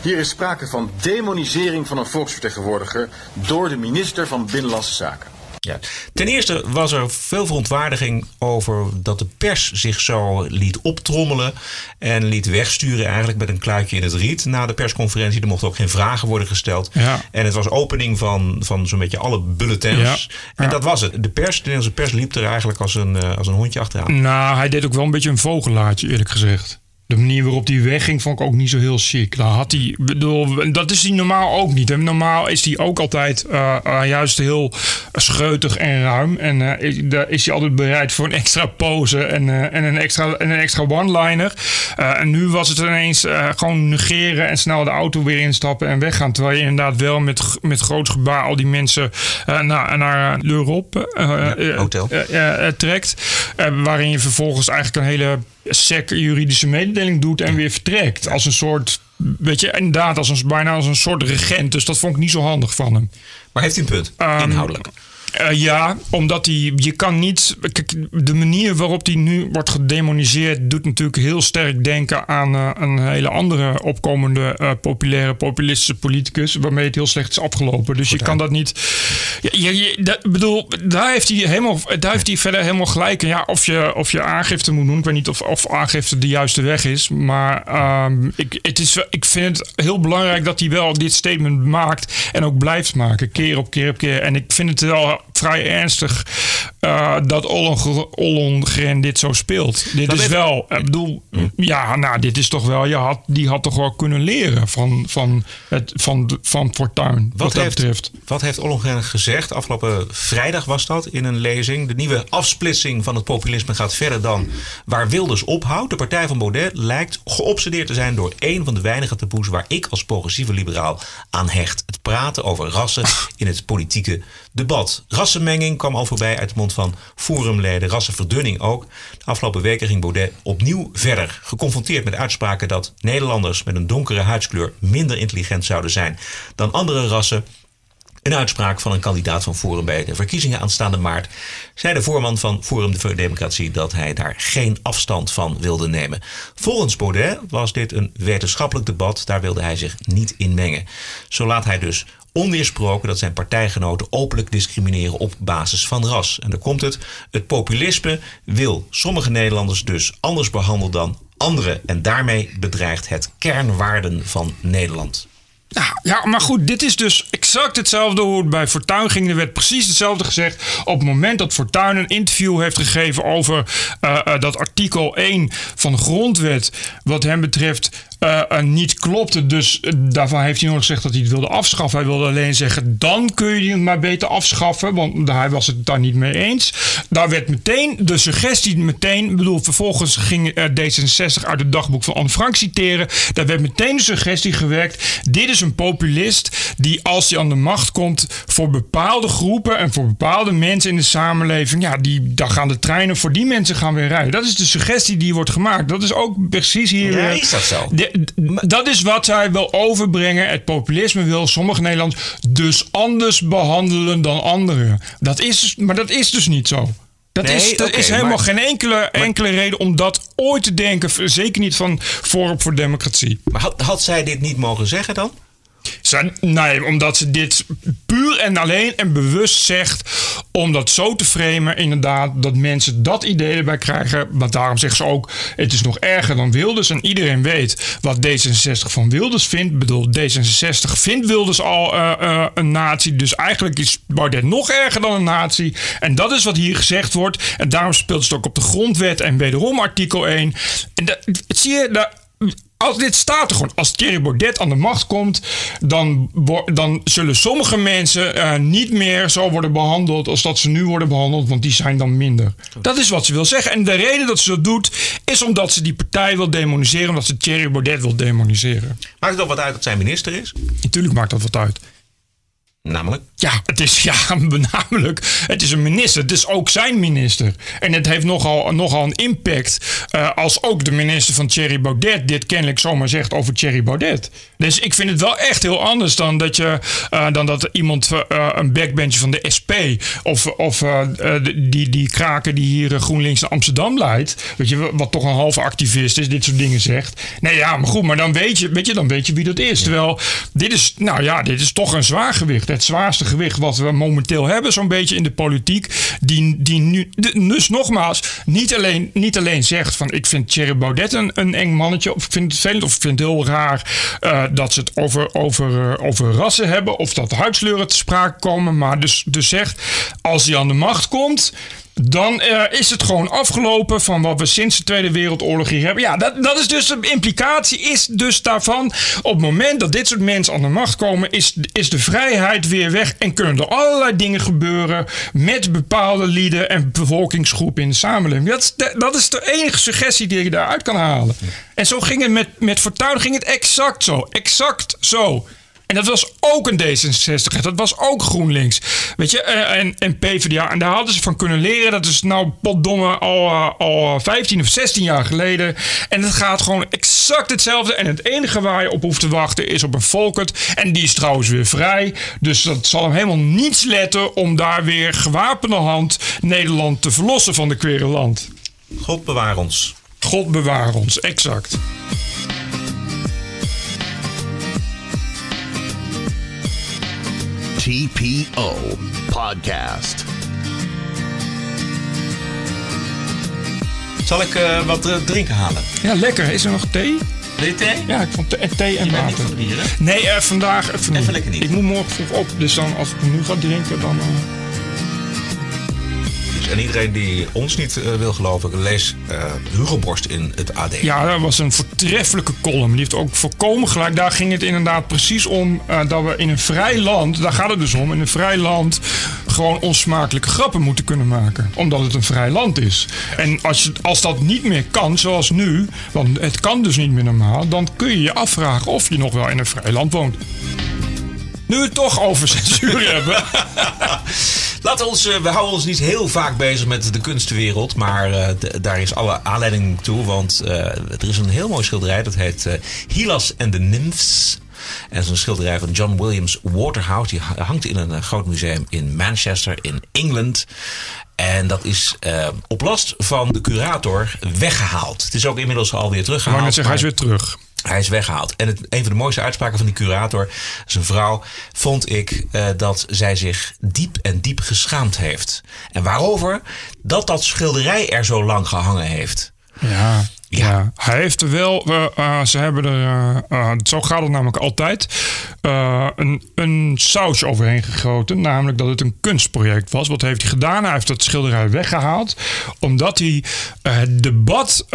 Hier is sprake van demonisering van een volksvertegenwoordiger door de minister van Binnenlandse Zaken. Ja. Ten eerste was er veel verontwaardiging over dat de pers zich zo liet optrommelen en liet wegsturen eigenlijk met een kluitje in het riet na de persconferentie. Er mochten ook geen vragen worden gesteld. Ja. En het was opening van, van zo'n beetje alle bulletins. Ja. En Ja. dat was het. De pers, de Nederlandse pers liep er eigenlijk als een, eh, als een hondje achteraan. Nou, hij deed ook wel een beetje een vogelaartje, eerlijk gezegd. De manier waarop hij wegging vond ik ook niet zo heel chic. Daar had hij, bedoel, dat is hij normaal ook niet. hè. Normaal is hij ook altijd eh, eh, juist heel scheutig en ruim. En eh, is, daar is hij altijd bereid voor een extra pose en, en een extra, en een extra one-liner. En nu was het ineens gewoon negeren en snel de auto weer instappen en weggaan. Terwijl je inderdaad wel met, met groot gebaar al die mensen naar, naar l'Europe hotel. eh, trekt. Waarin je vervolgens eigenlijk een hele sec juridische mededeling doet en weer vertrekt. Als een soort, weet je, inderdaad, als een, bijna als een soort regent. Dus dat vond ik niet zo handig van hem. Maar heeft hij een punt? Inhoudelijk. Eh, ja, omdat hij, je kan niet. Kijk, de manier waarop hij nu wordt gedemoniseerd. doet natuurlijk heel sterk denken aan eh, een hele andere opkomende eh, populaire populistische politicus. waarmee het heel slecht is afgelopen. Dus je kan dat niet. Ja, je, je, dat, bedoel, daar heeft, hij helemaal, daar heeft hij verder helemaal gelijk in. Ja, of je, of je aangifte moet doen. Ik weet niet of, of aangifte de juiste weg is. Maar ehm, ik, het is, ik vind het heel belangrijk dat hij wel dit statement maakt. En ook blijft maken, keer op keer op keer. En ik vind het wel vrij ernstig eh, dat Ollongren dit zo speelt. Dit Dat is wel, ik bedoel, ja, nou, dit is toch wel, je had, die had toch wel kunnen leren van, van, het, van, van Fortuyn. Wat, Wat dat heeft, betreft. wat heeft Ollongren gezegd? Afgelopen vrijdag was dat in een lezing. De nieuwe afsplitsing van het populisme gaat verder dan waar Wilders ophoudt. De partij van Baudet lijkt geobsedeerd te zijn door een van de weinige taboes waar ik als progressieve liberaal aan hecht. Het praten over rassen in het politieke debat. Rassenmenging kwam al voorbij uit de mond van forumleden. Rassenverdunning ook. De afgelopen weken ging Baudet opnieuw verder. Geconfronteerd met uitspraken dat Nederlanders met een donkere huidskleur minder intelligent zouden zijn dan andere rassen. Een uitspraak van een kandidaat van Forum bij de verkiezingen aanstaande maart. zei de voorman van Forum voor Democratie dat hij daar geen afstand van wilde nemen. Volgens Baudet was dit een wetenschappelijk debat, daar wilde hij zich niet in mengen. Zo laat hij dus onweersproken dat zijn partijgenoten openlijk discrimineren op basis van ras. En daar komt het. Het populisme wil sommige Nederlanders dus anders behandelen dan anderen. En daarmee bedreigt het kernwaarden van Nederland. Nou, ja, maar goed, dit is dus exact hetzelfde hoe het bij Fortuyn ging. Er werd precies hetzelfde gezegd. Op het moment dat Fortuyn een interview heeft gegeven over eh, eh, dat artikel 1 van de grondwet, wat hem betreft, eh, eh, niet klopte. Dus eh, daarvan heeft hij nog gezegd dat hij het wilde afschaffen. Hij wilde alleen zeggen, dan kun je het maar beter afschaffen, want hij was het daar niet mee eens. Daar werd meteen de suggestie, meteen, ik bedoel, vervolgens ging eh, D66 uit het dagboek van Anne Frank citeren. Daar werd meteen de suggestie gewerkt. Dit is een populist die als hij aan de macht komt voor bepaalde groepen en voor bepaalde mensen in de samenleving, ja, die, dan gaan de treinen voor die mensen gaan weer rijden. Dat is de suggestie die wordt gemaakt. Dat is ook precies hier. Ja, is dat zo? de- dat is wat hij wil overbrengen. Het populisme wil sommige Nederlanders dus anders behandelen dan anderen. Dat is, maar dat is dus niet zo. Dat Nee, is, oké, is helemaal maar- geen enkele, enkele reden om dat ooit te denken. Zeker niet van Forum voor Democratie. Maar had, had zij dit niet mogen zeggen dan? Nee, omdat ze dit puur en alleen en bewust zegt. Om dat zo te framen, inderdaad, dat mensen dat idee erbij krijgen. Want daarom zegt ze ook: het is nog erger dan Wilders. En iedereen weet wat D66 van Wilders vindt. Ik bedoel, D66 vindt Wilders al eh, eh, een nazi. Dus eigenlijk is Baudet nog erger dan een nazi. En dat is wat hier gezegd wordt. En daarom speelt het ook op de grondwet en wederom artikel 1. En dat, zie je, daar als dit staat er gewoon. Als Thierry Baudet aan de macht komt, dan, dan zullen sommige mensen eh, niet meer zo worden behandeld als dat ze nu worden behandeld, want die zijn dan minder. Dat is wat ze wil zeggen. En de reden dat ze dat doet, is omdat ze die partij wil demoniseren, omdat ze Thierry Baudet wil demoniseren. Maakt het ook wat uit dat zij minister is? Natuurlijk maakt dat wat uit. Namelijk? Ja, het is ja, <laughs> namelijk. Het is een minister. Het is ook zijn minister. En het heeft nogal, nogal een impact. eh, als ook de minister van Thierry Baudet dit kennelijk zomaar zegt over Thierry Baudet. Dus ik vind het wel echt heel anders dan dat, je, eh, dan dat iemand eh, een backbencher van de SP. of, of die, die kraker die hier GroenLinks naar Amsterdam leidt. Weet je, wat toch een halve activist is, dit soort dingen zegt. Nee, ja, maar goed, maar dan weet je, weet je, dan weet je wie dat is. Terwijl dit is, nou ja, dit is toch een zwaar gewicht. Het zwaarste gewicht wat we momenteel hebben, zo'n beetje in de politiek. Die, die nu, dus nogmaals, niet alleen, niet alleen zegt van ik vind Thierry Baudet een, een eng mannetje. Of ik vind het vervelend, of ik vind het heel raar eh, dat ze het over, over, eh, over rassen hebben. Of dat huidskleuren te sprake komen. Maar dus, dus zegt, als hij aan de macht komt dan eh, is het gewoon afgelopen van wat we sinds de Tweede Wereldoorlog hier hebben. Ja, dat, dat is dus de implicatie is dus daarvan. Op het moment dat dit soort mensen aan de macht komen, is, is de vrijheid weer weg en kunnen er allerlei dingen gebeuren met bepaalde lieden en bevolkingsgroepen in de samenleving. Dat dat is de enige suggestie die je daaruit kan halen. En zo ging het met, met Fortuyn ging het exact zo. Exact zo. En dat was ook een D66. Dat was ook GroenLinks. Weet je, eh, en, en PvdA. En daar hadden ze van kunnen leren. Dat is nou potdomme al, eh, al 15 of 16 jaar geleden. En het gaat gewoon exact hetzelfde. En het enige waar je op hoeft te wachten is op een Volkert. En die is trouwens weer vrij. Dus dat zal hem helemaal niets letten om daar weer gewapende hand Nederland te verlossen van de quereland. God bewaar ons. God bewaar ons, exact. TPO Podcast. Zal ik eh, wat drinken halen? Ja, lekker. Is er nog thee? Wil je thee? Ja, ik vond thee, thee en Je bent niet water. van bier, hè? Nee, eh, vandaag even, Even niet. lekker niet. Ik moet morgen vroeg op, dus dan als ik nu ga drinken, dan... eh, En iedereen die ons niet eh, wil geloven, lees eh, Hugo in het AD. Ja, dat was een voortreffelijke column. Die heeft ook voorkomen gelijk. Daar ging het inderdaad precies om eh, dat we in een vrij land, daar gaat het dus om, in een vrij land gewoon onsmakelijke grappen moeten kunnen maken. Omdat het een vrij land is. En als, als dat niet meer kan, zoals nu, want het kan dus niet meer normaal, dan kun je je afvragen of je nog wel in een vrij land woont. Nu we het toch over <laughs> censuur hebben. <laughs> Laten we, ons, eh, we houden ons niet heel vaak bezig met de kunstwereld, maar eh, daar is alle aanleiding toe. Want eh, er is een heel mooi schilderij, dat heet eh Hylas en de Nymphs. En een schilderij van John Williams Waterhouse. Die ha- hangt in een groot museum in Manchester, in Engeland. En dat is op last van de curator weggehaald. Het is ook inmiddels alweer teruggehaald. net zeggen, hij is maar- weer terug. Hij is weggehaald. En het, een van de mooiste uitspraken van die curator, zijn vrouw, vond ik eh, dat zij zich diep en diep geschaamd heeft. En waarover? Dat dat schilderij er zo lang gehangen heeft. Ja, ja. hij heeft er wel. eh, eh, ze hebben er. eh, zo gaat het namelijk altijd. een, een sausje overheen gegoten. Namelijk dat het een kunstproject was. Wat heeft hij gedaan? Hij heeft dat schilderij weggehaald. Omdat hij het debat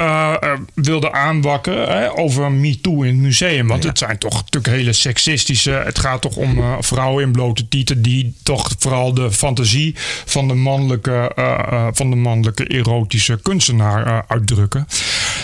wilde aanwakkeren hè, over MeToo in het museum. Want het zijn toch natuurlijk hele seksistische. Het gaat toch om vrouwen in blote tieten. die toch vooral de fantasie van de mannelijke, van de mannelijke erotische kunstenaar uitdrukken.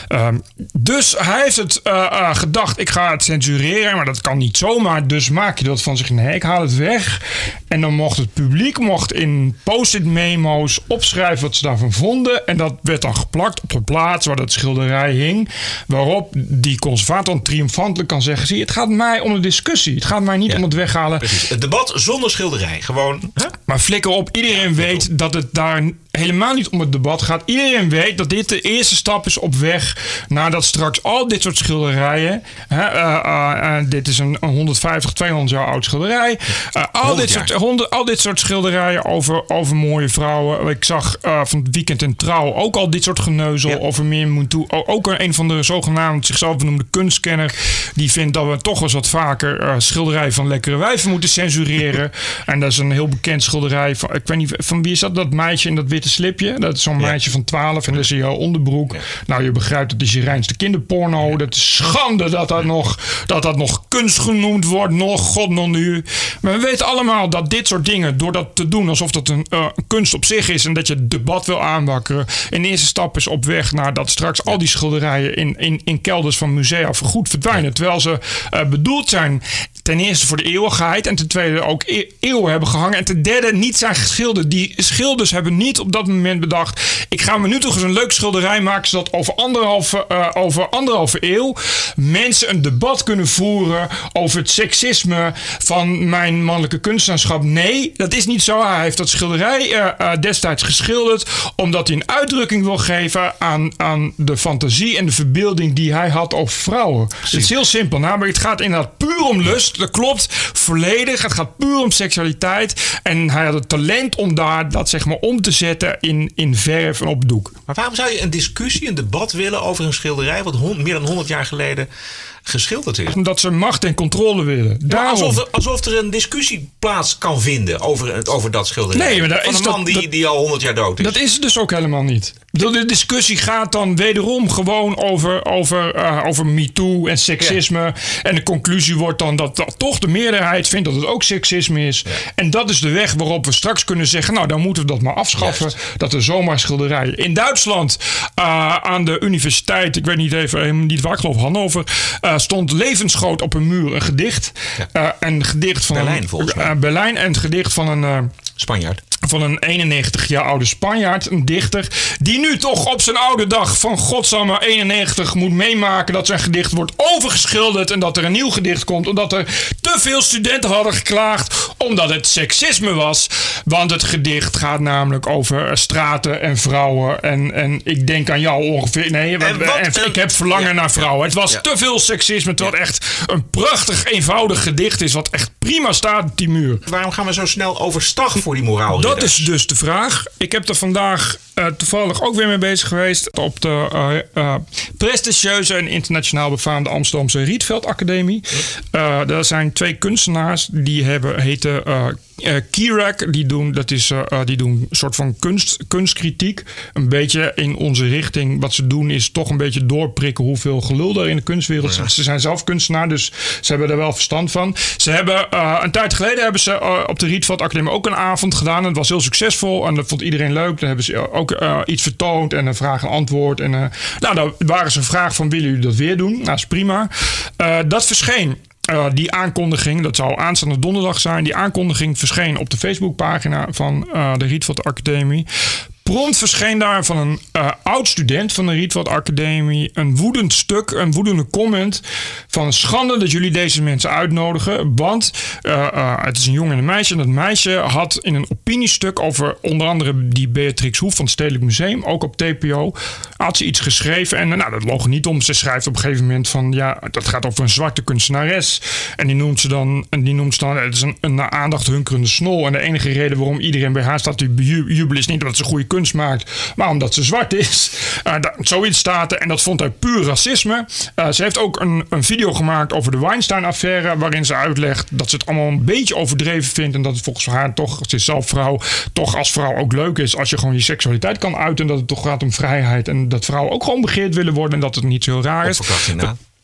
Ehm, dus hij heeft het eh, eh, gedacht, ik ga het censureren, maar dat kan niet zomaar. Dus maak je dat van zich, nee, ik haal het weg. En dan mocht het publiek mocht in post-it memo's opschrijven wat ze daarvan vonden. En dat werd dan geplakt op de plaats waar dat schilderij hing. Waarop die conservator dan triomfantelijk kan zeggen, zie het gaat mij om de discussie. Het gaat mij niet om het weghalen. Precies. Het debat zonder schilderij. Gewoon. Hè? Maar flikker op, iedereen weet dat het daar helemaal niet om het debat gaat. Iedereen weet dat dit de eerste stap is op weg naar dat straks al dit soort schilderijen. Hè, eh, eh, eh, dit is een, een 150, 200 jaar oud schilderij. Al, 100 dit jaar. soort, 100, al dit soort schilderijen over, over mooie vrouwen. Ik zag van het weekend in Trouw ook al dit soort geneuzel over meer toe. Ook een, van de zogenaamd zichzelf benoemde kunstkenner. Die vindt dat we toch wel eens wat vaker schilderijen van lekkere wijven moeten censureren. <laughs> en dat is een heel bekend schilderij van, ik weet niet, van wie is dat? Dat meisje in dat witte slipje. Dat is zo'n meisje van 12 en dat is in jouw onderbroek. Nou, je begrijpt, dat is je reinste kinderporno. Dat is schande dat dat nog, dat dat nog kunst genoemd wordt. Nog, god nog nu. Maar we weten allemaal dat dit soort dingen, door dat te doen alsof dat een, eh, kunst op zich is en dat je het debat wil aanwakkeren, in eerste stap is op weg naar dat straks al die schilderijen in, in, in kelders van musea voorgoed verdwijnen. Terwijl ze eh, bedoeld zijn ten eerste voor de eeuwigheid en ten tweede ook e- eeuwen hebben gehangen. En ten derde niet zijn geschilderd. Die schilders hebben niet op dat moment bedacht, ik ga me nu toch eens een leuk schilderij maken zodat over anderhalve, eh, over anderhalve eeuw mensen een debat kunnen voeren over het seksisme van mijn mannelijke kunstenaarschap. Nee, dat is niet zo. Hij heeft dat schilderij eh, eh, destijds geschilderd omdat hij een uitdrukking wil geven aan, aan de fantasie en de verbeelding die hij had over vrouwen. Het is heel simpel. Namelijk, het gaat inderdaad puur om lust. Dat klopt. Volledig. Het gaat puur om seksualiteit. En hij had het talent om daar dat zeg maar om te zetten in, in verf en op doek. Maar waarom zou je een discussie, een debat willen over een schilderij wat meer dan 100 jaar geleden geschilderd is. Omdat ze macht en controle willen. Daarom. Alsof, er- alsof er een discussie plaats kan vinden over, over dat schilderij. Nee, maar is een man dat- die, dat- die al 100 jaar dood is. Dat is het dus ook helemaal niet. De discussie gaat dan wederom gewoon over, over, eh, over MeToo en seksisme. En de conclusie wordt dan dat, dat toch de meerderheid vindt dat het ook seksisme is. En dat is de weg waarop we straks kunnen zeggen: Nou, dan moeten we dat maar afschaffen. Dat er zomaar schilderijen. In Duitsland, eh, aan de universiteit, ik weet niet even niet waar, ik geloof Hannover, eh, stond levensgroot op een muur een gedicht. Eh, een gedicht van Berlijn, een, volgens mij. Berlijn en het gedicht van een. Spanjaard. Van een 91 jaar oude Spanjaard, een dichter, die nu toch op zijn oude dag van godsamme 91 moet meemaken dat zijn gedicht wordt overgeschilderd en dat er een nieuw gedicht komt, omdat er te veel studenten hadden geklaagd, omdat het seksisme was. Want het gedicht gaat namelijk over straten en vrouwen en, en ik denk aan jou ongeveer. Nee, En wat en een- ik heb verlangen Ja, naar vrouwen. Het was ja. te veel seksisme, terwijl het echt een prachtig eenvoudig gedicht is, wat echt prima staat op die muur. Waarom gaan we zo snel overstag voor die moraal? Dat is dus de vraag. Ik heb er vandaag toevallig ook weer mee bezig geweest. Op de eh, eh, prestigieuze en internationaal befaamde Amsterdamse Rietveld Academie. Eh daar zijn twee kunstenaars die hebben, heten eh, Kirak. Die doen, dat is, eh, eh, die doen een soort van kunst, kunstkritiek. Een beetje in onze richting. Wat ze doen is toch een beetje doorprikken hoeveel gelul er in de kunstwereld zit. Ze zijn zelf kunstenaar, dus ze hebben er wel verstand van. Ze hebben een tijd geleden hebben ze op de Rietveld Academie ook een avond gedaan. En het was heel succesvol en dat vond iedereen leuk. Dan hebben ze ook iets vertoond en een vraag en antwoord. En, nou, daar waren ze een vraag van willen jullie dat weer doen? Nou, is prima. Dat verscheen. Eh, die aankondiging, dat zou aanstaande donderdag zijn. Die aankondiging verscheen op de Facebookpagina van eh, de Rietveld Academie. Prompt verscheen daar van een eh, oud-student van de Rietveld Academie een woedend stuk, een woedende comment van schande dat jullie deze mensen uitnodigen. Want eh, eh, het is een jongen en een meisje. En dat meisje had in een opiniestuk over onder andere die Beatrix Hoef van het Stedelijk Museum, ook op TPO, had ze iets geschreven. En nou, dat loog niet om. Ze schrijft op een gegeven moment van ja, dat gaat over een zwarte kunstenares. En die noemt ze dan, en die noemt ze dan het is een, een aandacht hunkerende snol. En de enige reden waarom iedereen bij haar staat te jubelen is niet omdat ze goede kunst maakt, maar omdat ze zwart is. Eh, da- zoiets staat er en dat vond hij puur racisme. Eh, ze heeft ook een, een video gemaakt over de Weinstein-affaire, waarin ze uitlegt dat ze het allemaal een beetje overdreven vindt en dat het volgens haar toch, ze is zelf vrouw, toch als vrouw ook leuk is als je gewoon je seksualiteit kan uiten en dat het toch gaat om vrijheid en dat vrouwen ook gewoon begeerd willen worden en dat het niet zo heel raar is.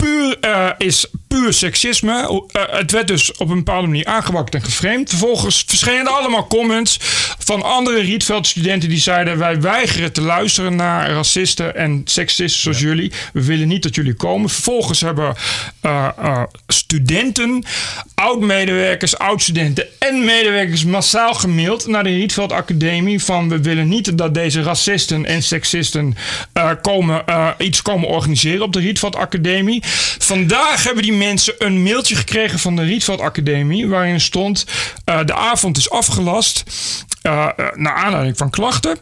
Puur, eh, is puur seksisme. Eh, het werd dus op een bepaalde manier aangewakt en geframed. Vervolgens verschenen er allemaal comments van andere Rietveld-studenten die zeiden: Wij weigeren te luisteren naar racisten en seksisten zoals jullie. We willen niet dat jullie komen. Vervolgens hebben eh, studenten, oud-medewerkers, oud-studenten en medewerkers massaal gemaild naar de Rietveld Academie: van we willen niet dat deze racisten en seksisten komen, iets komen organiseren op de Rietveld Academie. Vandaag hebben die mensen een mailtje gekregen van de Rietveld Academie. Waarin stond: eh, De avond is afgelast. eh, eh, naar aanleiding van klachten.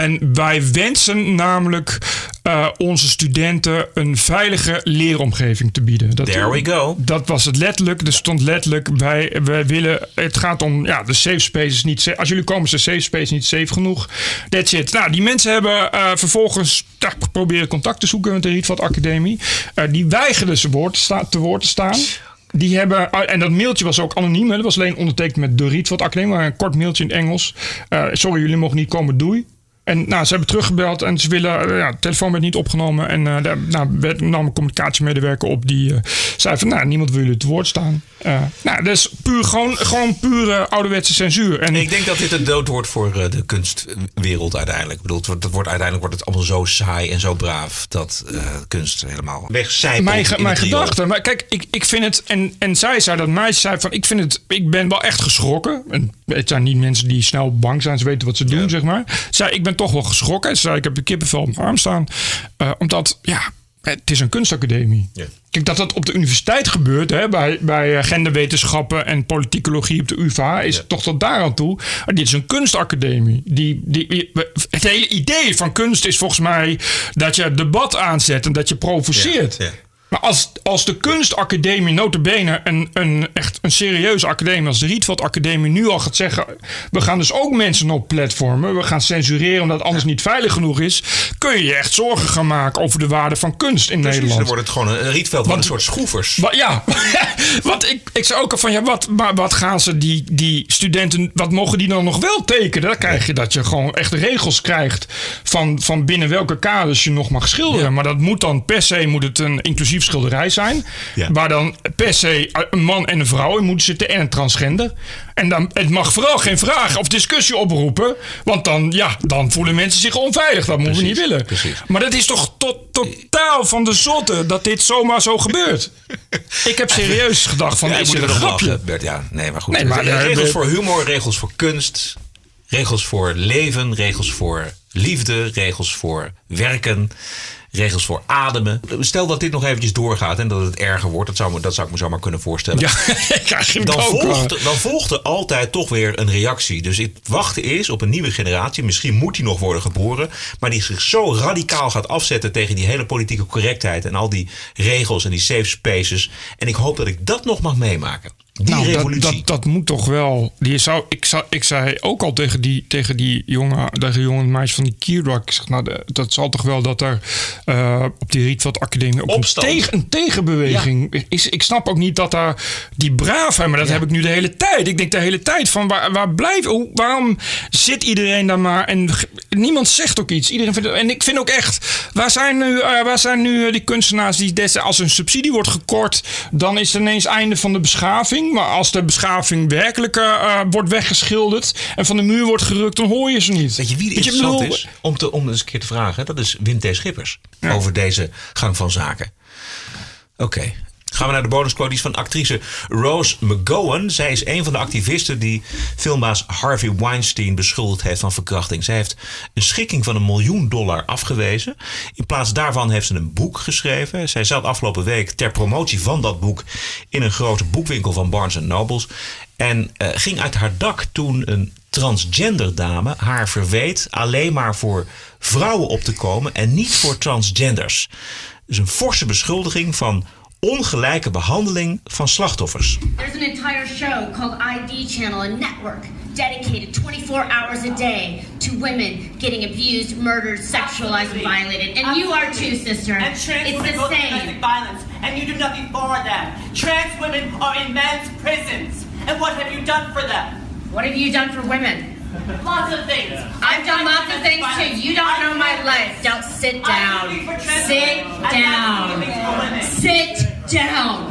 En wij wensen namelijk eh, onze studenten een veilige leeromgeving te bieden. Dat, There we go. Dat was het letterlijk. Er stond letterlijk: wij, wij willen. Het gaat om. Ja, de safe space is niet. sa- Als jullie komen, is de safe space niet safe genoeg. That's it. Nou, die mensen hebben eh, vervolgens ja, geprobeerd contact te zoeken met de Rietveld Academie. Eh, die weigerden ze woord te, woord te staan. Die hebben, en dat mailtje was ook anoniem. hè. Dat was alleen ondertekend met de Rietveld Academie. Maar een kort mailtje in het Engels. Sorry, jullie mogen niet komen. Doei. En nou, ze hebben teruggebeld en ze willen, eh, ja, de telefoon werd niet opgenomen. En eh daar nou, werd, nam een communicatiemedewerker op die eh, zei van, nou, niemand wil jullie te woord staan. Nou, dus puur, gewoon, gewoon pure ouderwetse censuur. En Ik denk dat dit het dood wordt voor de kunstwereld uiteindelijk. Ik bedoel, het wordt, het wordt, uiteindelijk wordt het allemaal zo saai en zo braaf dat kunst helemaal wegcijpelt. mijn, ge- het mijn riool. gedachte. Maar kijk, ik, ik vind het. En, en zij zei dat meisje zei van. Ik vind het. Ik ben wel echt geschrokken. En het zijn niet mensen die snel bang zijn. Ze weten wat ze doen, zeg maar. Zij, ik ben toch wel geschrokken. Ze zei, ik heb de kippenvel op mijn arm staan. Eh, omdat, ja, het is een kunstacademie. Kijk, dat dat op de universiteit gebeurt, hè, bij, bij eh, genderwetenschappen en politicologie op de UvA, is toch tot daar aan toe. Maar dit is een kunstacademie. Die, die, het hele idee van kunst is volgens mij dat je debat aanzet en dat je provoceert. Ja, ja. Maar als, als de kunstacademie notabene een, een echt een serieuze academie als de Rietveld Academie nu al gaat zeggen... we gaan dus ook mensen op platformen, we gaan censureren omdat het anders niet veilig genoeg is... kun je je echt zorgen gaan maken over de waarde van kunst in Precies, Nederland. dan wordt het gewoon een Rietveld, wordt een soort schroevers. Ja, <laughs> want ik, ik zei ook al van ja, wat, maar wat gaan ze die, die studenten, wat mogen die dan nog wel tekenen? Dan krijg je dat je gewoon echt regels krijgt van, van binnen welke kaders je nog mag schilderen. Maar dat moet dan per se moet het een inclusief schilderij zijn. Ja. Waar dan per se een man en een vrouw in moeten zitten en een transgender. En dan, het mag vooral geen vraag of discussie oproepen. Want dan, ja, dan voelen mensen zich onveilig. Dat moeten we niet willen. Maar dat is toch tot, totaal van de zotte dat dit zomaar zo gebeurt. Ik heb serieus gedacht van, Ja, is dit moet een er grapje? lachen, Bert. Ja, nee, maar goed. Nee, maar, eh, regels we- voor humor, regels voor kunst, regels voor leven, regels voor liefde, regels voor werken, regels voor ademen. Stel dat dit nog eventjes doorgaat en dat het erger wordt, dat zou, me, dat zou ik me zomaar kunnen voorstellen. Ja, <laughs> dan, volgt, dan volgt er altijd toch weer een reactie. Dus het wachten is op een nieuwe generatie. Misschien moet die nog worden geboren. Maar die zich zo radicaal gaat afzetten tegen die hele politieke correctheid. En al die regels en die safe spaces. En ik hoop dat ik dat nog mag meemaken. Die nou, dat, revolutie. dat, dat moet toch wel. Die zou, ik, zou, ik zei ook al tegen die, tegen die jongen, tegen die jonge meisje van die. Ik zeg, nou, de- dat zal toch wel dat er eh, op die Rietveld Academie ook een, Opstand. tegen, een tegenbeweging is. Ik snap ook niet dat daar die braafheid, maar dat heb ik nu de hele tijd. Ik denk de hele tijd van waar, waar blijft, hoe, waarom zit iedereen daar maar en niemand zegt ook iets. Iedereen vindt, en ik vind ook echt, waar zijn nu, eh, waar zijn nu eh, die kunstenaars die des, als een subsidie wordt gekort, dan is het ineens einde van de beschaving. Maar als de beschaving werkelijk eh, eh, wordt weggeschilderd en van de muur wordt gerukt, dan hoor je ze niet. Weet je wie Weet interessant bedoel- is? Om, te, om eens een keer te vragen. Dat is Wim T. Schippers. Over deze gang van zaken. Oké. Gaan we naar de is van actrice Rose McGowan. Zij is een van de activisten die filmbaas Harvey Weinstein beschuldigd heeft van verkrachting. Zij heeft een schikking van een miljoen dollar afgewezen. In plaats daarvan heeft ze een boek geschreven. Zij zat afgelopen week ter promotie van dat boek in een grote boekwinkel van Barnes Nobles. En eh, ging uit haar dak toen een transgender dame haar verweet alleen maar voor vrouwen op te komen en niet voor transgenders. Dus een forse beschuldiging van ongelijke behandeling van slachtoffers. There's an entire show called ID Channel, a network dedicated 24 hours a day to women getting abused, murdered, sexualized, and violated. And you are too, sister. And trans it's women the same. domestic violence, and you do nothing for them. Trans women are in men's prisons, and what have you done for them? What have you done for women? Lots of things. I've done lots of things too. You don't know my life. Don't sit down. Sit down. Sit down.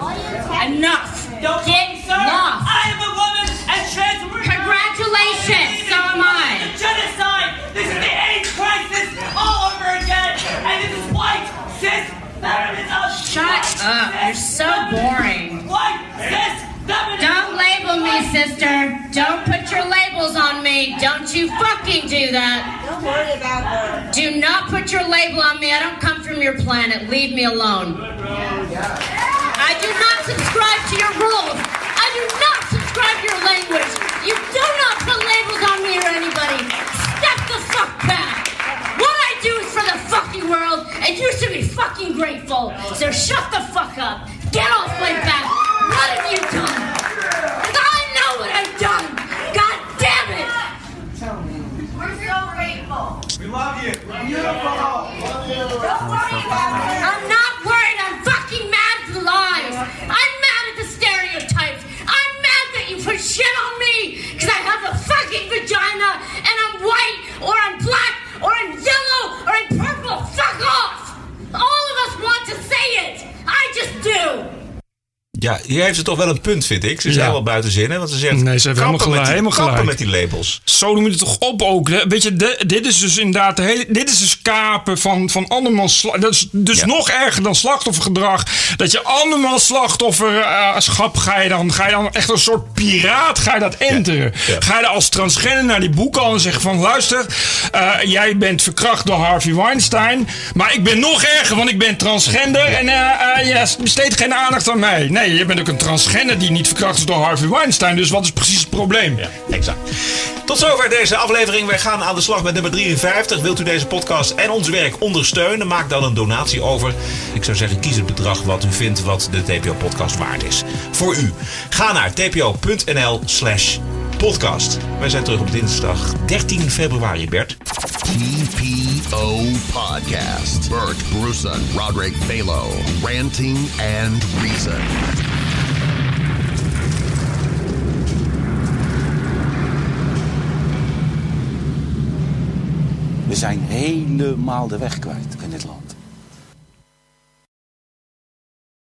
Enough. Don't Get sir. lost. I am a woman, and trans. Congratulations. So am I. Genocide. This is the AIDS crisis all over again, and this is white cis. Shut up. You're so boring. White cis feminism. Don't label me, sister. Don't put your labels on me. Don't you fucking do that. Don't worry about her. Do not put your label on me. I don't come from your planet. Leave me alone. I do not subscribe to your rules. I do not subscribe to your language. You do not put labels on me or anybody. Step the fuck back. Do is for the fucking world, and you should be fucking grateful. So shut the fuck up. Get off my back. What have you done? 'Cause I know what I've done. Hier heeft ze toch wel een punt, vind ik. Ze is Ja. helemaal buiten zinnen. Want ze zegt, Nee, ze heeft helemaal met gelijk, die- helemaal gelijk. met die labels. Zo we het toch op ook. hè? Weet je, de- dit is dus inderdaad de hele. Dit is dus kapen van, van andermans. Dat is dus nog erger dan slachtoffergedrag. Dat je andermans slachtofferschap ga je dan. Ga je dan echt een soort piraat. Ga je dat enteren. Ga je dan als transgender naar die boeken en zeggen van luister. eh, jij bent verkracht door Harvey Weinstein. Maar ik ben nog erger, want ik ben transgender. En eh, eh, je besteedt geen aandacht aan mij. Nee, je bent ook een transgender die niet verkracht is door Harvey Weinstein. Dus wat is precies het probleem? Ja, exact. Tot zover deze aflevering. Wij gaan aan de slag met nummer 53. Wilt u deze podcast en ons werk ondersteunen? Maak dan een donatie over. Ik zou zeggen, kies het bedrag wat u vindt wat de TPO-podcast waard is. Voor u. Ga naar tpo.nl slash podcast. Wij zijn terug op dinsdag 13 februari, Bert. TPO Podcast. Bert Bruson, Roderick Balo. Ranting and Reason. We zijn helemaal de weg kwijt in dit land.